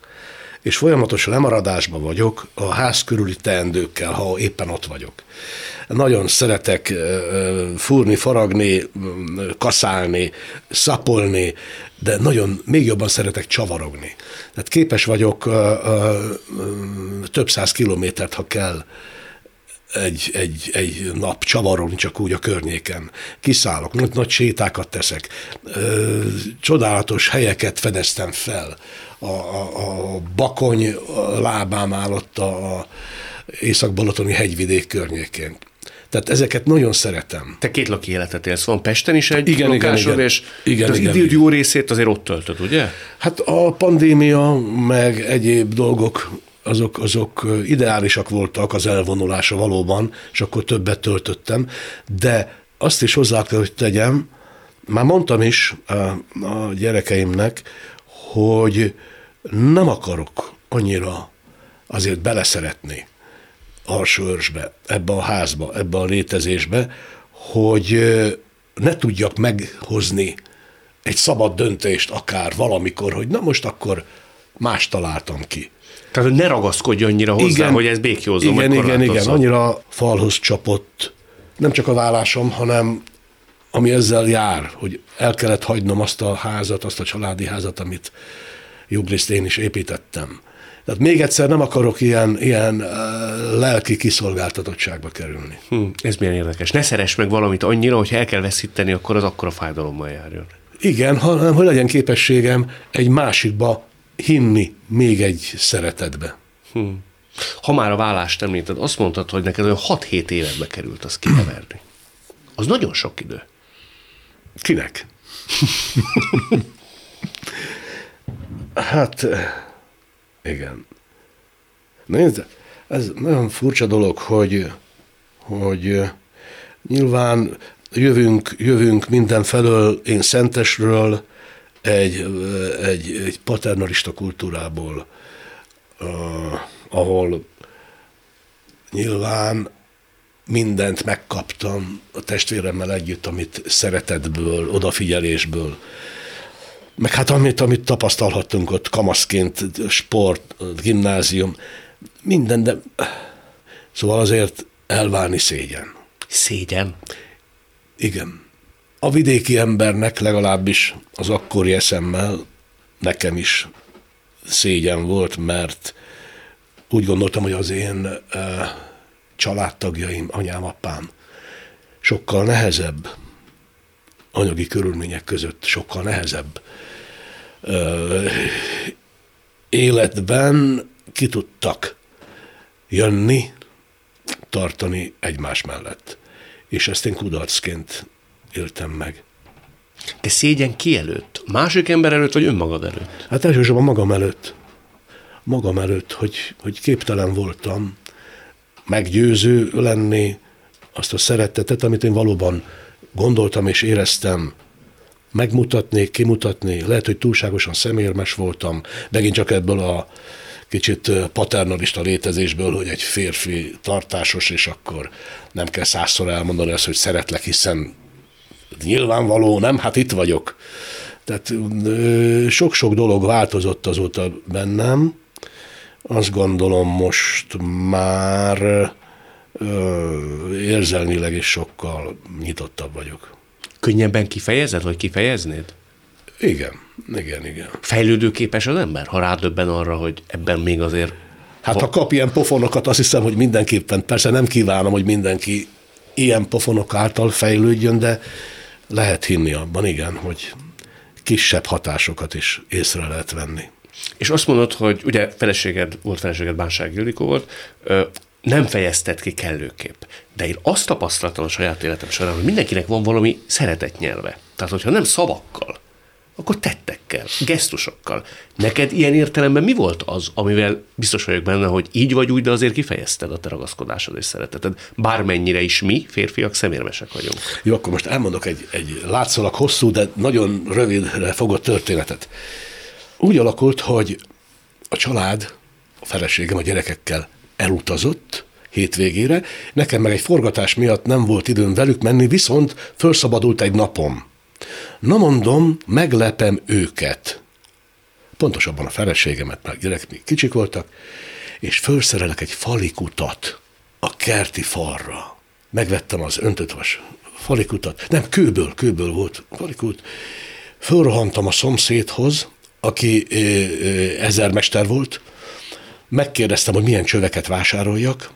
és folyamatos lemaradásban vagyok a ház körüli teendőkkel, ha éppen ott vagyok. Nagyon szeretek fúrni, faragni, kaszálni, szapolni, de nagyon, még jobban szeretek csavarogni. Tehát képes vagyok több száz kilométert, ha kell, egy, egy, egy nap csavarogni csak úgy a környéken. Kiszállok, nagy, nagy sétákat teszek, csodálatos helyeket fedeztem fel. A, a, a bakony lábám állott a, a észak-balatoni hegyvidék környékén. Tehát ezeket nagyon szeretem. Te két laki életet élsz. Van Pesten is egy igen, lakásod, igen, igen. és igen, az igen, időd jó részét azért ott töltöd, ugye? Hát a pandémia, meg egyéb dolgok azok, azok ideálisak voltak az elvonulása valóban, és akkor többet töltöttem, de azt is hozzá kell, hogy tegyem, már mondtam is a, a gyerekeimnek, hogy nem akarok annyira azért beleszeretni őrsbe, ebbe a házba, ebbe a létezésbe, hogy ne tudjak meghozni egy szabad döntést akár valamikor, hogy na most akkor más találtam ki. Tehát, hogy ne ragaszkodj annyira hozzá, igen, hogy ez békjózom. Igen, igen, igen, annyira falhoz csapott, nem csak a vállásom, hanem ami ezzel jár, hogy el kellett hagynom azt a házat, azt a családi házat, amit jobbriszt én is építettem. Tehát még egyszer nem akarok ilyen, ilyen lelki kiszolgáltatottságba kerülni. Hm, ez milyen érdekes. Ne szeress meg valamit annyira, hogy el kell veszíteni, akkor az akkora fájdalommal járjon. Igen, hanem hogy legyen képességem egy másikba hinni még egy szeretetbe. Hm. Ha már a vállást említed, azt mondtad, hogy neked olyan 6-7 évekbe került az kiheverni. Az nagyon sok idő. Kinek? hát, igen. Nézd, ez nagyon furcsa dolog, hogy, hogy nyilván jövünk, jövünk mindenfelől, én Szentesről, egy, egy, egy paternalista kultúrából, uh, ahol nyilván mindent megkaptam a testvéremmel együtt, amit szeretetből, odafigyelésből, meg hát amit, amit tapasztalhattunk ott kamaszként, sport, gimnázium, minden, de szóval azért elválni szégyen. Szégyen? Igen. a vidéki embernek legalábbis az akkori eszemmel nekem is szégyen volt, mert úgy gondoltam, hogy az én családtagjaim, anyám, apám sokkal nehezebb anyagi körülmények között, sokkal nehezebb életben ki tudtak jönni, tartani egymás mellett. És ezt én kudarcként éltem meg. De szégyen ki előtt? Másik ember előtt, vagy önmagad előtt? Hát elsősorban magam előtt. Magam előtt, hogy, hogy képtelen voltam meggyőző lenni, azt a szeretetet, amit én valóban gondoltam és éreztem, megmutatni, kimutatni. Lehet, hogy túlságosan szemérmes voltam, megint csak ebből a kicsit paternalista létezésből, hogy egy férfi tartásos, és akkor nem kell százszor elmondani azt, hogy szeretlek, hiszen nyilvánvaló, nem? Hát itt vagyok. Tehát sok-sok dolog változott azóta bennem. Azt gondolom most már érzelmileg is sokkal nyitottabb vagyok. Könnyebben kifejezed, vagy kifejeznéd? Igen, igen, igen. Fejlődőképes az ember, ha rádöbben arra, hogy ebben még azért... Hát ha kap ilyen pofonokat, azt hiszem, hogy mindenképpen, persze nem kívánom, hogy mindenki ilyen pofonok által fejlődjön, de lehet hinni abban, igen, hogy kisebb hatásokat is észre lehet venni. És azt mondod, hogy ugye feleséged volt, feleséged Bánság Ildikó volt, nem fejezted ki kellőképp. De én azt tapasztaltam a saját életem során, hogy mindenkinek van valami szeretetnyelve. Tehát, hogyha nem szavakkal, akkor tettekkel, gesztusokkal. Neked ilyen értelemben mi volt az, amivel biztos vagyok benne, hogy így vagy úgy, de azért kifejezted a te ragaszkodásod és szereteted. Bármennyire is mi, férfiak, szemérmesek vagyunk. Jó, akkor most elmondok egy, egy látszólag hosszú, de nagyon rövidre fogott történetet. Úgy alakult, hogy a család, a feleségem a gyerekekkel elutazott hétvégére, nekem meg egy forgatás miatt nem volt időm velük menni, viszont felszabadult egy napom. Na mondom, meglepem őket. Pontosabban a feleségemet, mert gyerek még kicsik voltak, és felszerelek egy falikutat a kerti falra. Megvettem az öntötvas falikutat, nem, kőből, kőből volt falikut. Fölrohantam a szomszédhoz, aki ezermester volt, megkérdeztem, hogy milyen csöveket vásároljak,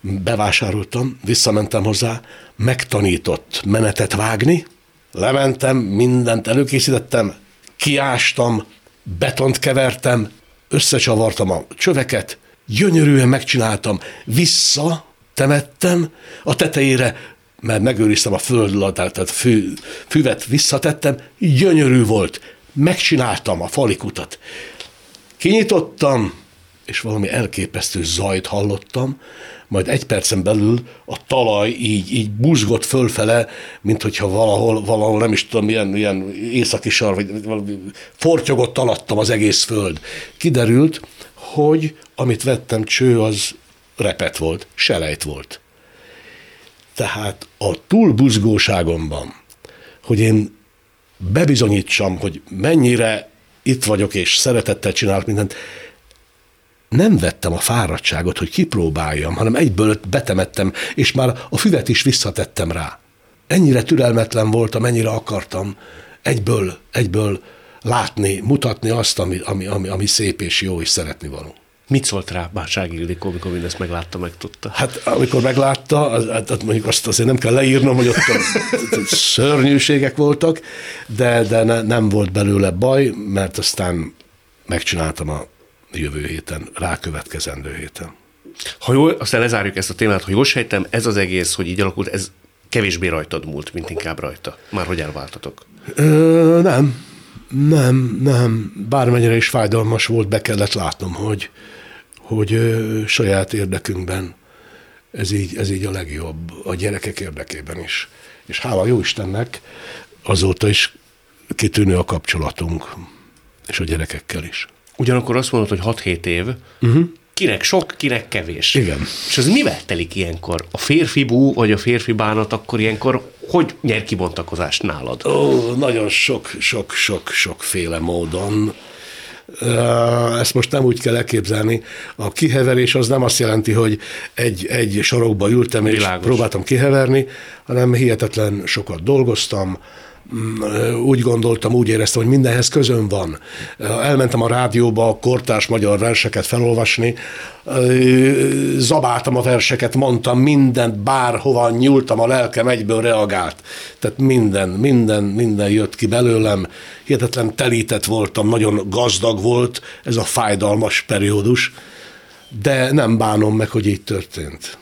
bevásároltam, visszamentem hozzá, megtanított menetet vágni, lementem, mindent előkészítettem, kiástam, betont kevertem, összecsavartam a csöveket, gyönyörűen megcsináltam, vissza temettem, a tetejére, mert megőriztem a földladát, tehát fű, füvet visszatettem, gyönyörű volt, megcsináltam a falikutat. Kinyitottam, és valami elképesztő zajt hallottam, majd egy percen belül a talaj így, így buzgott fölfele, mint hogyha valahol, valahol nem is tudom, milyen, milyen északi sar, vagy valami fortyogott alattam az egész föld. Kiderült, hogy amit vettem cső, az repet volt, selejt volt. Tehát a túlbuzgóságomban, hogy én bebizonyítsam, hogy mennyire itt vagyok, és szeretettel csinálok mindent, nem vettem a fáradtságot, hogy kipróbáljam, hanem egyből betemettem, és már a füvet is visszatettem rá. Ennyire türelmetlen voltam, ennyire akartam egyből, egyből látni, mutatni azt, ami, ami, ami, ami szép és jó, és szeretni való. Mit szólt rá Bárság Ildikó, amikor mindezt meglátta, megtudta? Hát amikor meglátta, az, hát mondjuk azt azért nem kell leírnom, hogy ott a, [LAUGHS] szörnyűségek voltak, de, de ne, nem volt belőle baj, mert aztán megcsináltam a jövő héten, rákövetkezendő héten. Ha jól, aztán lezárjuk ezt a témát, ha jól sejtem, ez az egész, hogy így alakult, ez kevésbé rajtad múlt, mint inkább rajta. Már hogy elváltatok? Ö, nem, nem, nem. Bármennyire is fájdalmas volt, be kellett látnom, hogy, hogy saját érdekünkben ez így, ez így a legjobb, a gyerekek érdekében is. És hála jó Istennek, azóta is kitűnő a kapcsolatunk, és a gyerekekkel is. Ugyanakkor azt mondod, hogy 6-7 év, uh-huh. kinek sok, kinek kevés. Igen. És az mivel telik ilyenkor? A férfi bú, vagy a férfi bánat akkor ilyenkor hogy nyer kibontakozást nálad? Ó, nagyon sok, sok, sok, sokféle módon. Ezt most nem úgy kell elképzelni. A kiheverés az nem azt jelenti, hogy egy, egy sarokba ültem és Világos. próbáltam kiheverni, hanem hihetetlen sokat dolgoztam, úgy gondoltam, úgy éreztem, hogy mindenhez közön van. Elmentem a rádióba a kortárs magyar verseket felolvasni, zabáltam a verseket, mondtam mindent, bárhova nyúltam, a lelkem egyből reagált. Tehát minden, minden, minden jött ki belőlem. Hihetetlen telített voltam, nagyon gazdag volt ez a fájdalmas periódus, de nem bánom meg, hogy így történt.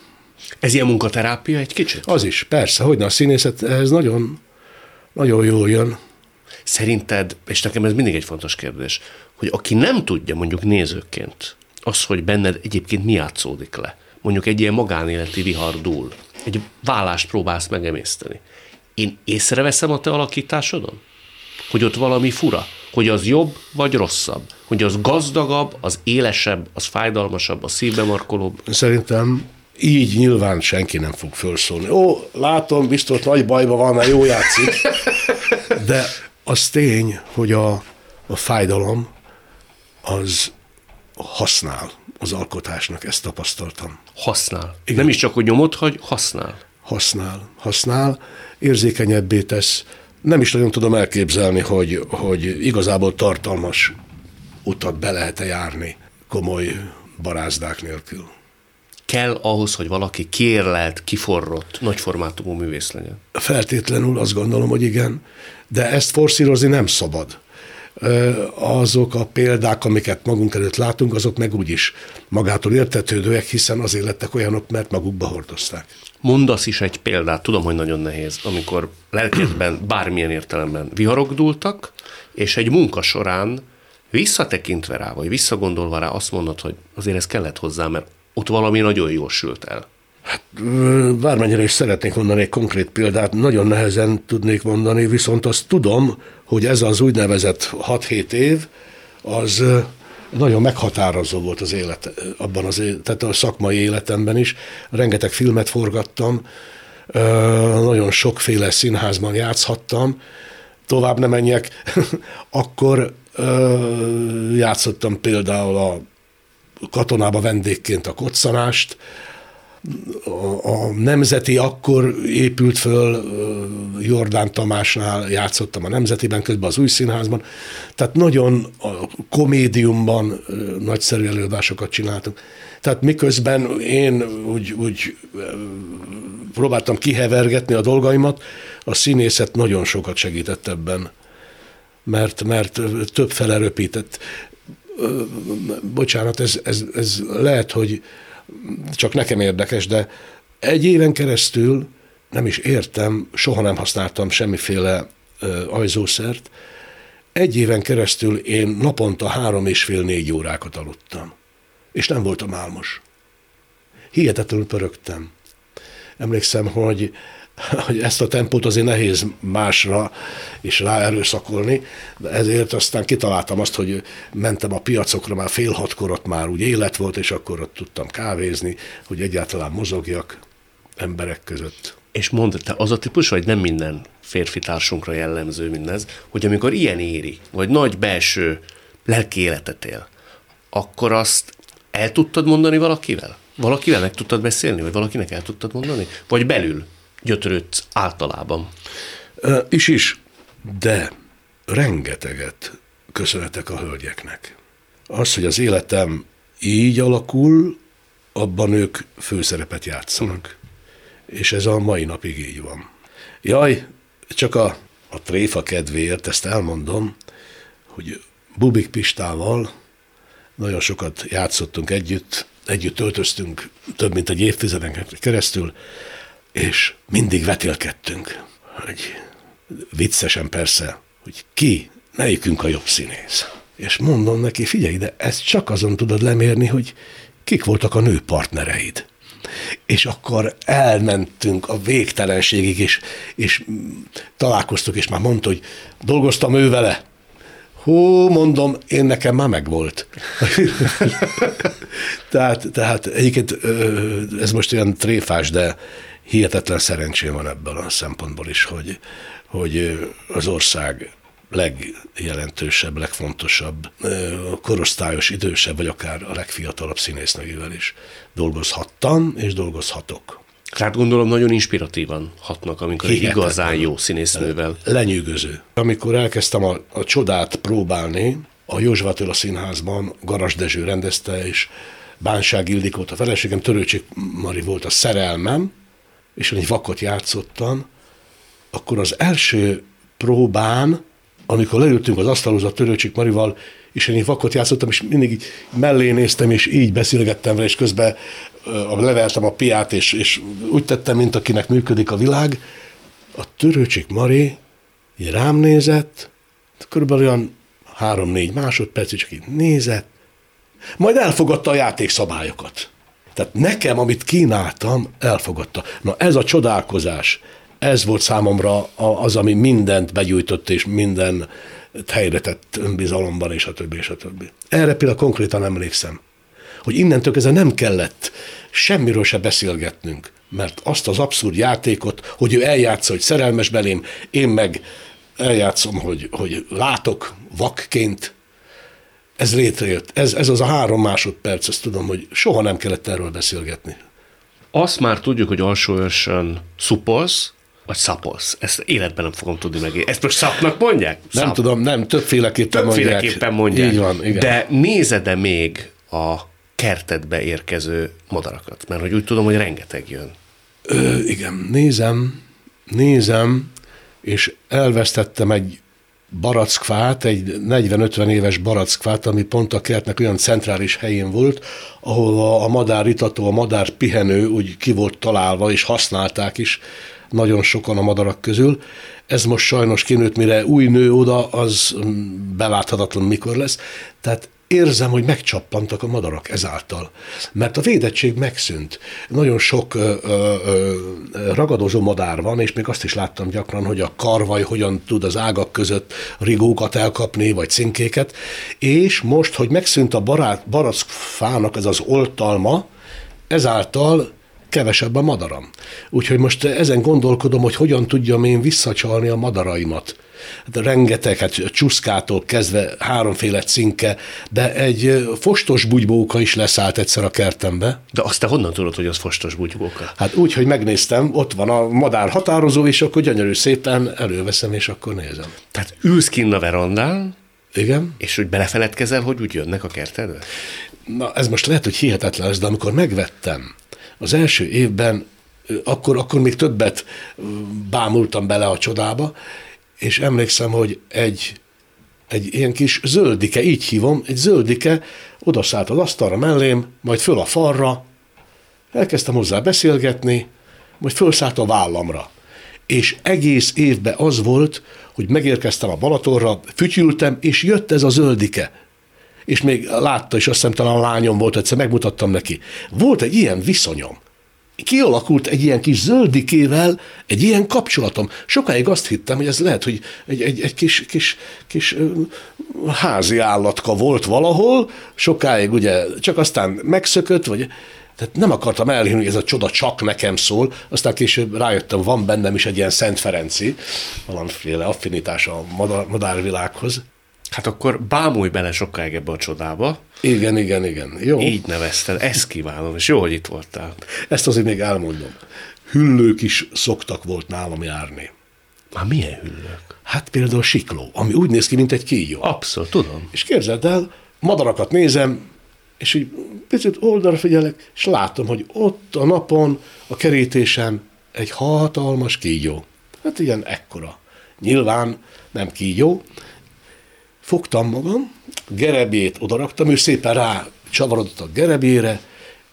Ez ilyen munkaterápia egy kicsit? Az is, persze, hogy a színészet ehhez nagyon nagyon jól jön. Szerinted, és nekem ez mindig egy fontos kérdés, hogy aki nem tudja mondjuk nézőként az, hogy benned egyébként mi játszódik le, mondjuk egy ilyen magánéleti vihar dúl, egy vállást próbálsz megemészteni, én észreveszem a te alakításodon? Hogy ott valami fura? Hogy az jobb vagy rosszabb? Hogy az gazdagabb, az élesebb, az fájdalmasabb, a szívbe markolóbb? Szerintem így nyilván senki nem fog felszólni. Ó, látom, biztos nagy bajban van, mert jó játszik. De az tény, hogy a, a fájdalom az használ az alkotásnak, ezt tapasztaltam. Használ. Igen. Nem is csak, hogy nyomot hagy, használ. Használ, használ, érzékenyebbé tesz. Nem is nagyon tudom elképzelni, hogy, hogy igazából tartalmas utat be lehet-e járni komoly barázdák nélkül kell ahhoz, hogy valaki kérlelt, kiforrott, nagyformátumú művész legyen? Feltétlenül azt gondolom, hogy igen, de ezt forszírozni nem szabad. Azok a példák, amiket magunk előtt látunk, azok meg úgyis magától értetődőek, hiszen azért lettek olyanok, mert magukba hordozták. Mondasz is egy példát, tudom, hogy nagyon nehéz, amikor lelkedben [CLEARS THROAT] bármilyen értelemben viharok dúltak, és egy munka során visszatekintve rá, vagy visszagondolva rá azt mondod, hogy azért ez kellett hozzá, mert ott valami nagyon jól sült el. Hát, bármennyire is szeretnék mondani egy konkrét példát, nagyon nehezen tudnék mondani, viszont azt tudom, hogy ez az úgynevezett 6-7 év, az nagyon meghatározó volt az élet, abban az, tehát a szakmai életemben is. Rengeteg filmet forgattam, nagyon sokféle színházban játszhattam, tovább nem menjek, [LAUGHS] akkor játszottam például a katonába vendégként a koccanást, a, a Nemzeti akkor épült föl, Jordán Tamásnál játszottam a Nemzetiben, közben az új színházban, tehát nagyon a komédiumban nagyszerű előadásokat csináltunk. Tehát miközben én úgy, úgy próbáltam kihevergetni a dolgaimat, a színészet nagyon sokat segített ebben, mert, mert több fele röpített bocsánat, ez, ez, ez lehet, hogy csak nekem érdekes, de egy éven keresztül nem is értem, soha nem használtam semmiféle ajzószert, egy éven keresztül én naponta három és fél négy órákat aludtam. És nem voltam álmos. Hihetetlenül pörögtem. Emlékszem, hogy [LAUGHS] hogy ezt a tempót azért nehéz másra is ráerőszakolni, de ezért aztán kitaláltam azt, hogy mentem a piacokra, már fél hatkor ott már úgy élet volt, és akkor ott tudtam kávézni, hogy egyáltalán mozogjak emberek között. És mondd, te az a típus vagy nem minden férfi társunkra jellemző mindez, hogy amikor ilyen éri, vagy nagy belső lelki életet él, akkor azt el tudtad mondani valakivel? Valakivel meg tudtad beszélni, vagy valakinek el tudtad mondani? Vagy belül? Gyötrődsz általában. Is is, de rengeteget köszönetek a hölgyeknek. Az, hogy az életem így alakul, abban ők főszerepet játszanak. Mm. És ez a mai napig így van. Jaj, csak a, a tréfa kedvéért ezt elmondom, hogy Bubik Pistával nagyon sokat játszottunk együtt, együtt töltöztünk több mint egy évtizeden keresztül, és mindig vetélkedtünk, hogy viccesen persze, hogy ki, melyikünk a jobb színész. És mondom neki, figyelj, de ezt csak azon tudod lemérni, hogy kik voltak a nő partnereid. És akkor elmentünk a végtelenségig, és, és találkoztuk, és már mondta, hogy dolgoztam ő vele. Hú, mondom, én nekem már megvolt. [LAUGHS] tehát, tehát egyébként ez most olyan tréfás, de hihetetlen szerencsém van ebből a szempontból is, hogy, hogy az ország legjelentősebb, legfontosabb korosztályos, idősebb, vagy akár a legfiatalabb színésznőjével is dolgozhattam, és dolgozhatok. Tehát gondolom nagyon inspiratívan hatnak, amikor egy igazán jó színésznővel. Lenyűgöző. Amikor elkezdtem a, a csodát próbálni, a József Attila Színházban Garas Dezső rendezte, és Bánság Ildikót a feleségem, Törőcsik Mari volt a szerelmem, és egy vakot játszottam, akkor az első próbán, amikor leültünk az asztalhoz a Törőcsik Marival, és én vakot játszottam, és mindig így mellé néztem, és így beszélgettem vele, és közben leveltem a piát, és, és úgy tettem, mint akinek működik a világ. A Törőcsik Mari így rám nézett, körülbelül olyan három-négy másodperc, csak így nézett, majd elfogadta a játékszabályokat. Tehát nekem, amit kínáltam, elfogadta. Na ez a csodálkozás, ez volt számomra az, ami mindent begyújtott, és minden helyre tett önbizalomban, és a többi, és a többi. Erre például konkrétan emlékszem, hogy innentől kezdve nem kellett semmiről se beszélgetnünk, mert azt az abszurd játékot, hogy ő eljátsza, hogy szerelmes belém, én meg eljátszom, hogy, hogy látok vakként, ez létrejött. Ez, ez az a három másodperc, ezt tudom, hogy soha nem kellett erről beszélgetni. Azt már tudjuk, hogy alsóörsön szupolsz, vagy szapolsz. Ezt életben nem fogom tudni meg. Ezt most szapnak mondják? Szap. Nem tudom, nem, többféleképpen, többféleképpen mondják. mondják. Így van, igen. De nézed-e még a kertedbe érkező madarakat? Mert hogy úgy tudom, hogy rengeteg jön. Ö, igen, nézem, nézem, és elvesztettem egy barackfát, egy 40-50 éves barackfát, ami pont a kertnek olyan centrális helyén volt, ahol a madár itató, a madár pihenő úgy ki volt találva, és használták is nagyon sokan a madarak közül. Ez most sajnos kinőtt, mire új nő oda, az beláthatatlan mikor lesz. Tehát érzem, hogy megcsappantak a madarak ezáltal, mert a védettség megszűnt. Nagyon sok ö, ö, ragadozó madár van, és még azt is láttam gyakran, hogy a karvaj hogyan tud az ágak között rigókat elkapni, vagy cinkéket, és most, hogy megszűnt a barát, fának ez az oltalma, ezáltal kevesebb a madaram. Úgyhogy most ezen gondolkodom, hogy hogyan tudjam én visszacsalni a madaraimat hát rengeteg, hát csuszkától kezdve háromféle cinke, de egy fostos bugybóka is leszállt egyszer a kertembe. De azt te honnan tudod, hogy az fostos bugybóka? Hát úgy, hogy megnéztem, ott van a madár határozó, és akkor gyönyörű szépen előveszem, és akkor nézem. Tehát ülsz kinn a verandán, igen. És úgy belefeledkezel, hogy úgy jönnek a kertedbe? Na, ez most lehet, hogy hihetetlen lesz, de amikor megvettem, az első évben, akkor, akkor még többet bámultam bele a csodába, és emlékszem, hogy egy, egy ilyen kis zöldike, így hívom, egy zöldike odaszállt az asztalra mellém, majd föl a falra, elkezdtem hozzá beszélgetni, majd fölszállt a vállamra. És egész évben az volt, hogy megérkeztem a Balatorra, fütyültem, és jött ez a zöldike. És még látta, és azt hiszem talán a lányom volt, egyszer megmutattam neki. Volt egy ilyen viszonyom kialakult egy ilyen kis zöldikével egy ilyen kapcsolatom. Sokáig azt hittem, hogy ez lehet, hogy egy, egy, egy kis, kis, kis házi állatka volt valahol, sokáig ugye csak aztán megszökött, vagy tehát nem akartam elhinni, hogy ez a csoda csak nekem szól, aztán később rájöttem, van bennem is egy ilyen Szent Ferenci, valamiféle affinitás a madár, madárvilághoz. Hát akkor bámulj bele sokáig ebbe a csodába. Igen, igen, igen. Jó. Így nevezted, ezt kívánom, és jó, hogy itt voltál. Ezt azért még elmondom. Hüllők is szoktak volt nálam járni. Már milyen hüllők? Hát például sikló, ami úgy néz ki, mint egy kígyó. Abszolút, tudom. És képzeld el, madarakat nézem, és így picit oldalra figyelek, és látom, hogy ott a napon, a kerítésen egy hatalmas kígyó. Hát ilyen ekkora. Nyilván nem kígyó, fogtam magam, gerebét odaraktam, ő szépen rá csavarodott a gerebére,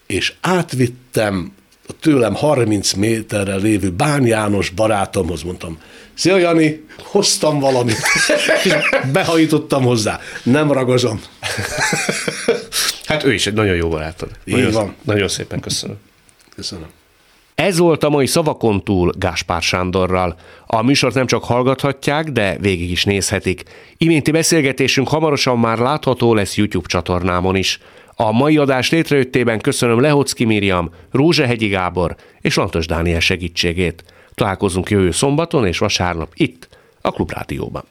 és átvittem a tőlem 30 méterre lévő Bán János barátomhoz, mondtam, Szia Jani, hoztam valamit, [LAUGHS] és behajítottam hozzá. Nem ragozom. [LAUGHS] hát ő is egy nagyon jó barátod. Így nagyon, van. Nagyon szépen köszönöm. Köszönöm. Ez volt a mai Szavakon túl Gáspár Sándorral. A műsort nem csak hallgathatják, de végig is nézhetik. Iménti beszélgetésünk hamarosan már látható lesz YouTube csatornámon is. A mai adás létrejöttében köszönöm Lehocki Miriam, Rózsehegyi Gábor és Lantos Dániel segítségét. Találkozunk jövő szombaton és vasárnap itt, a Klubrádióban.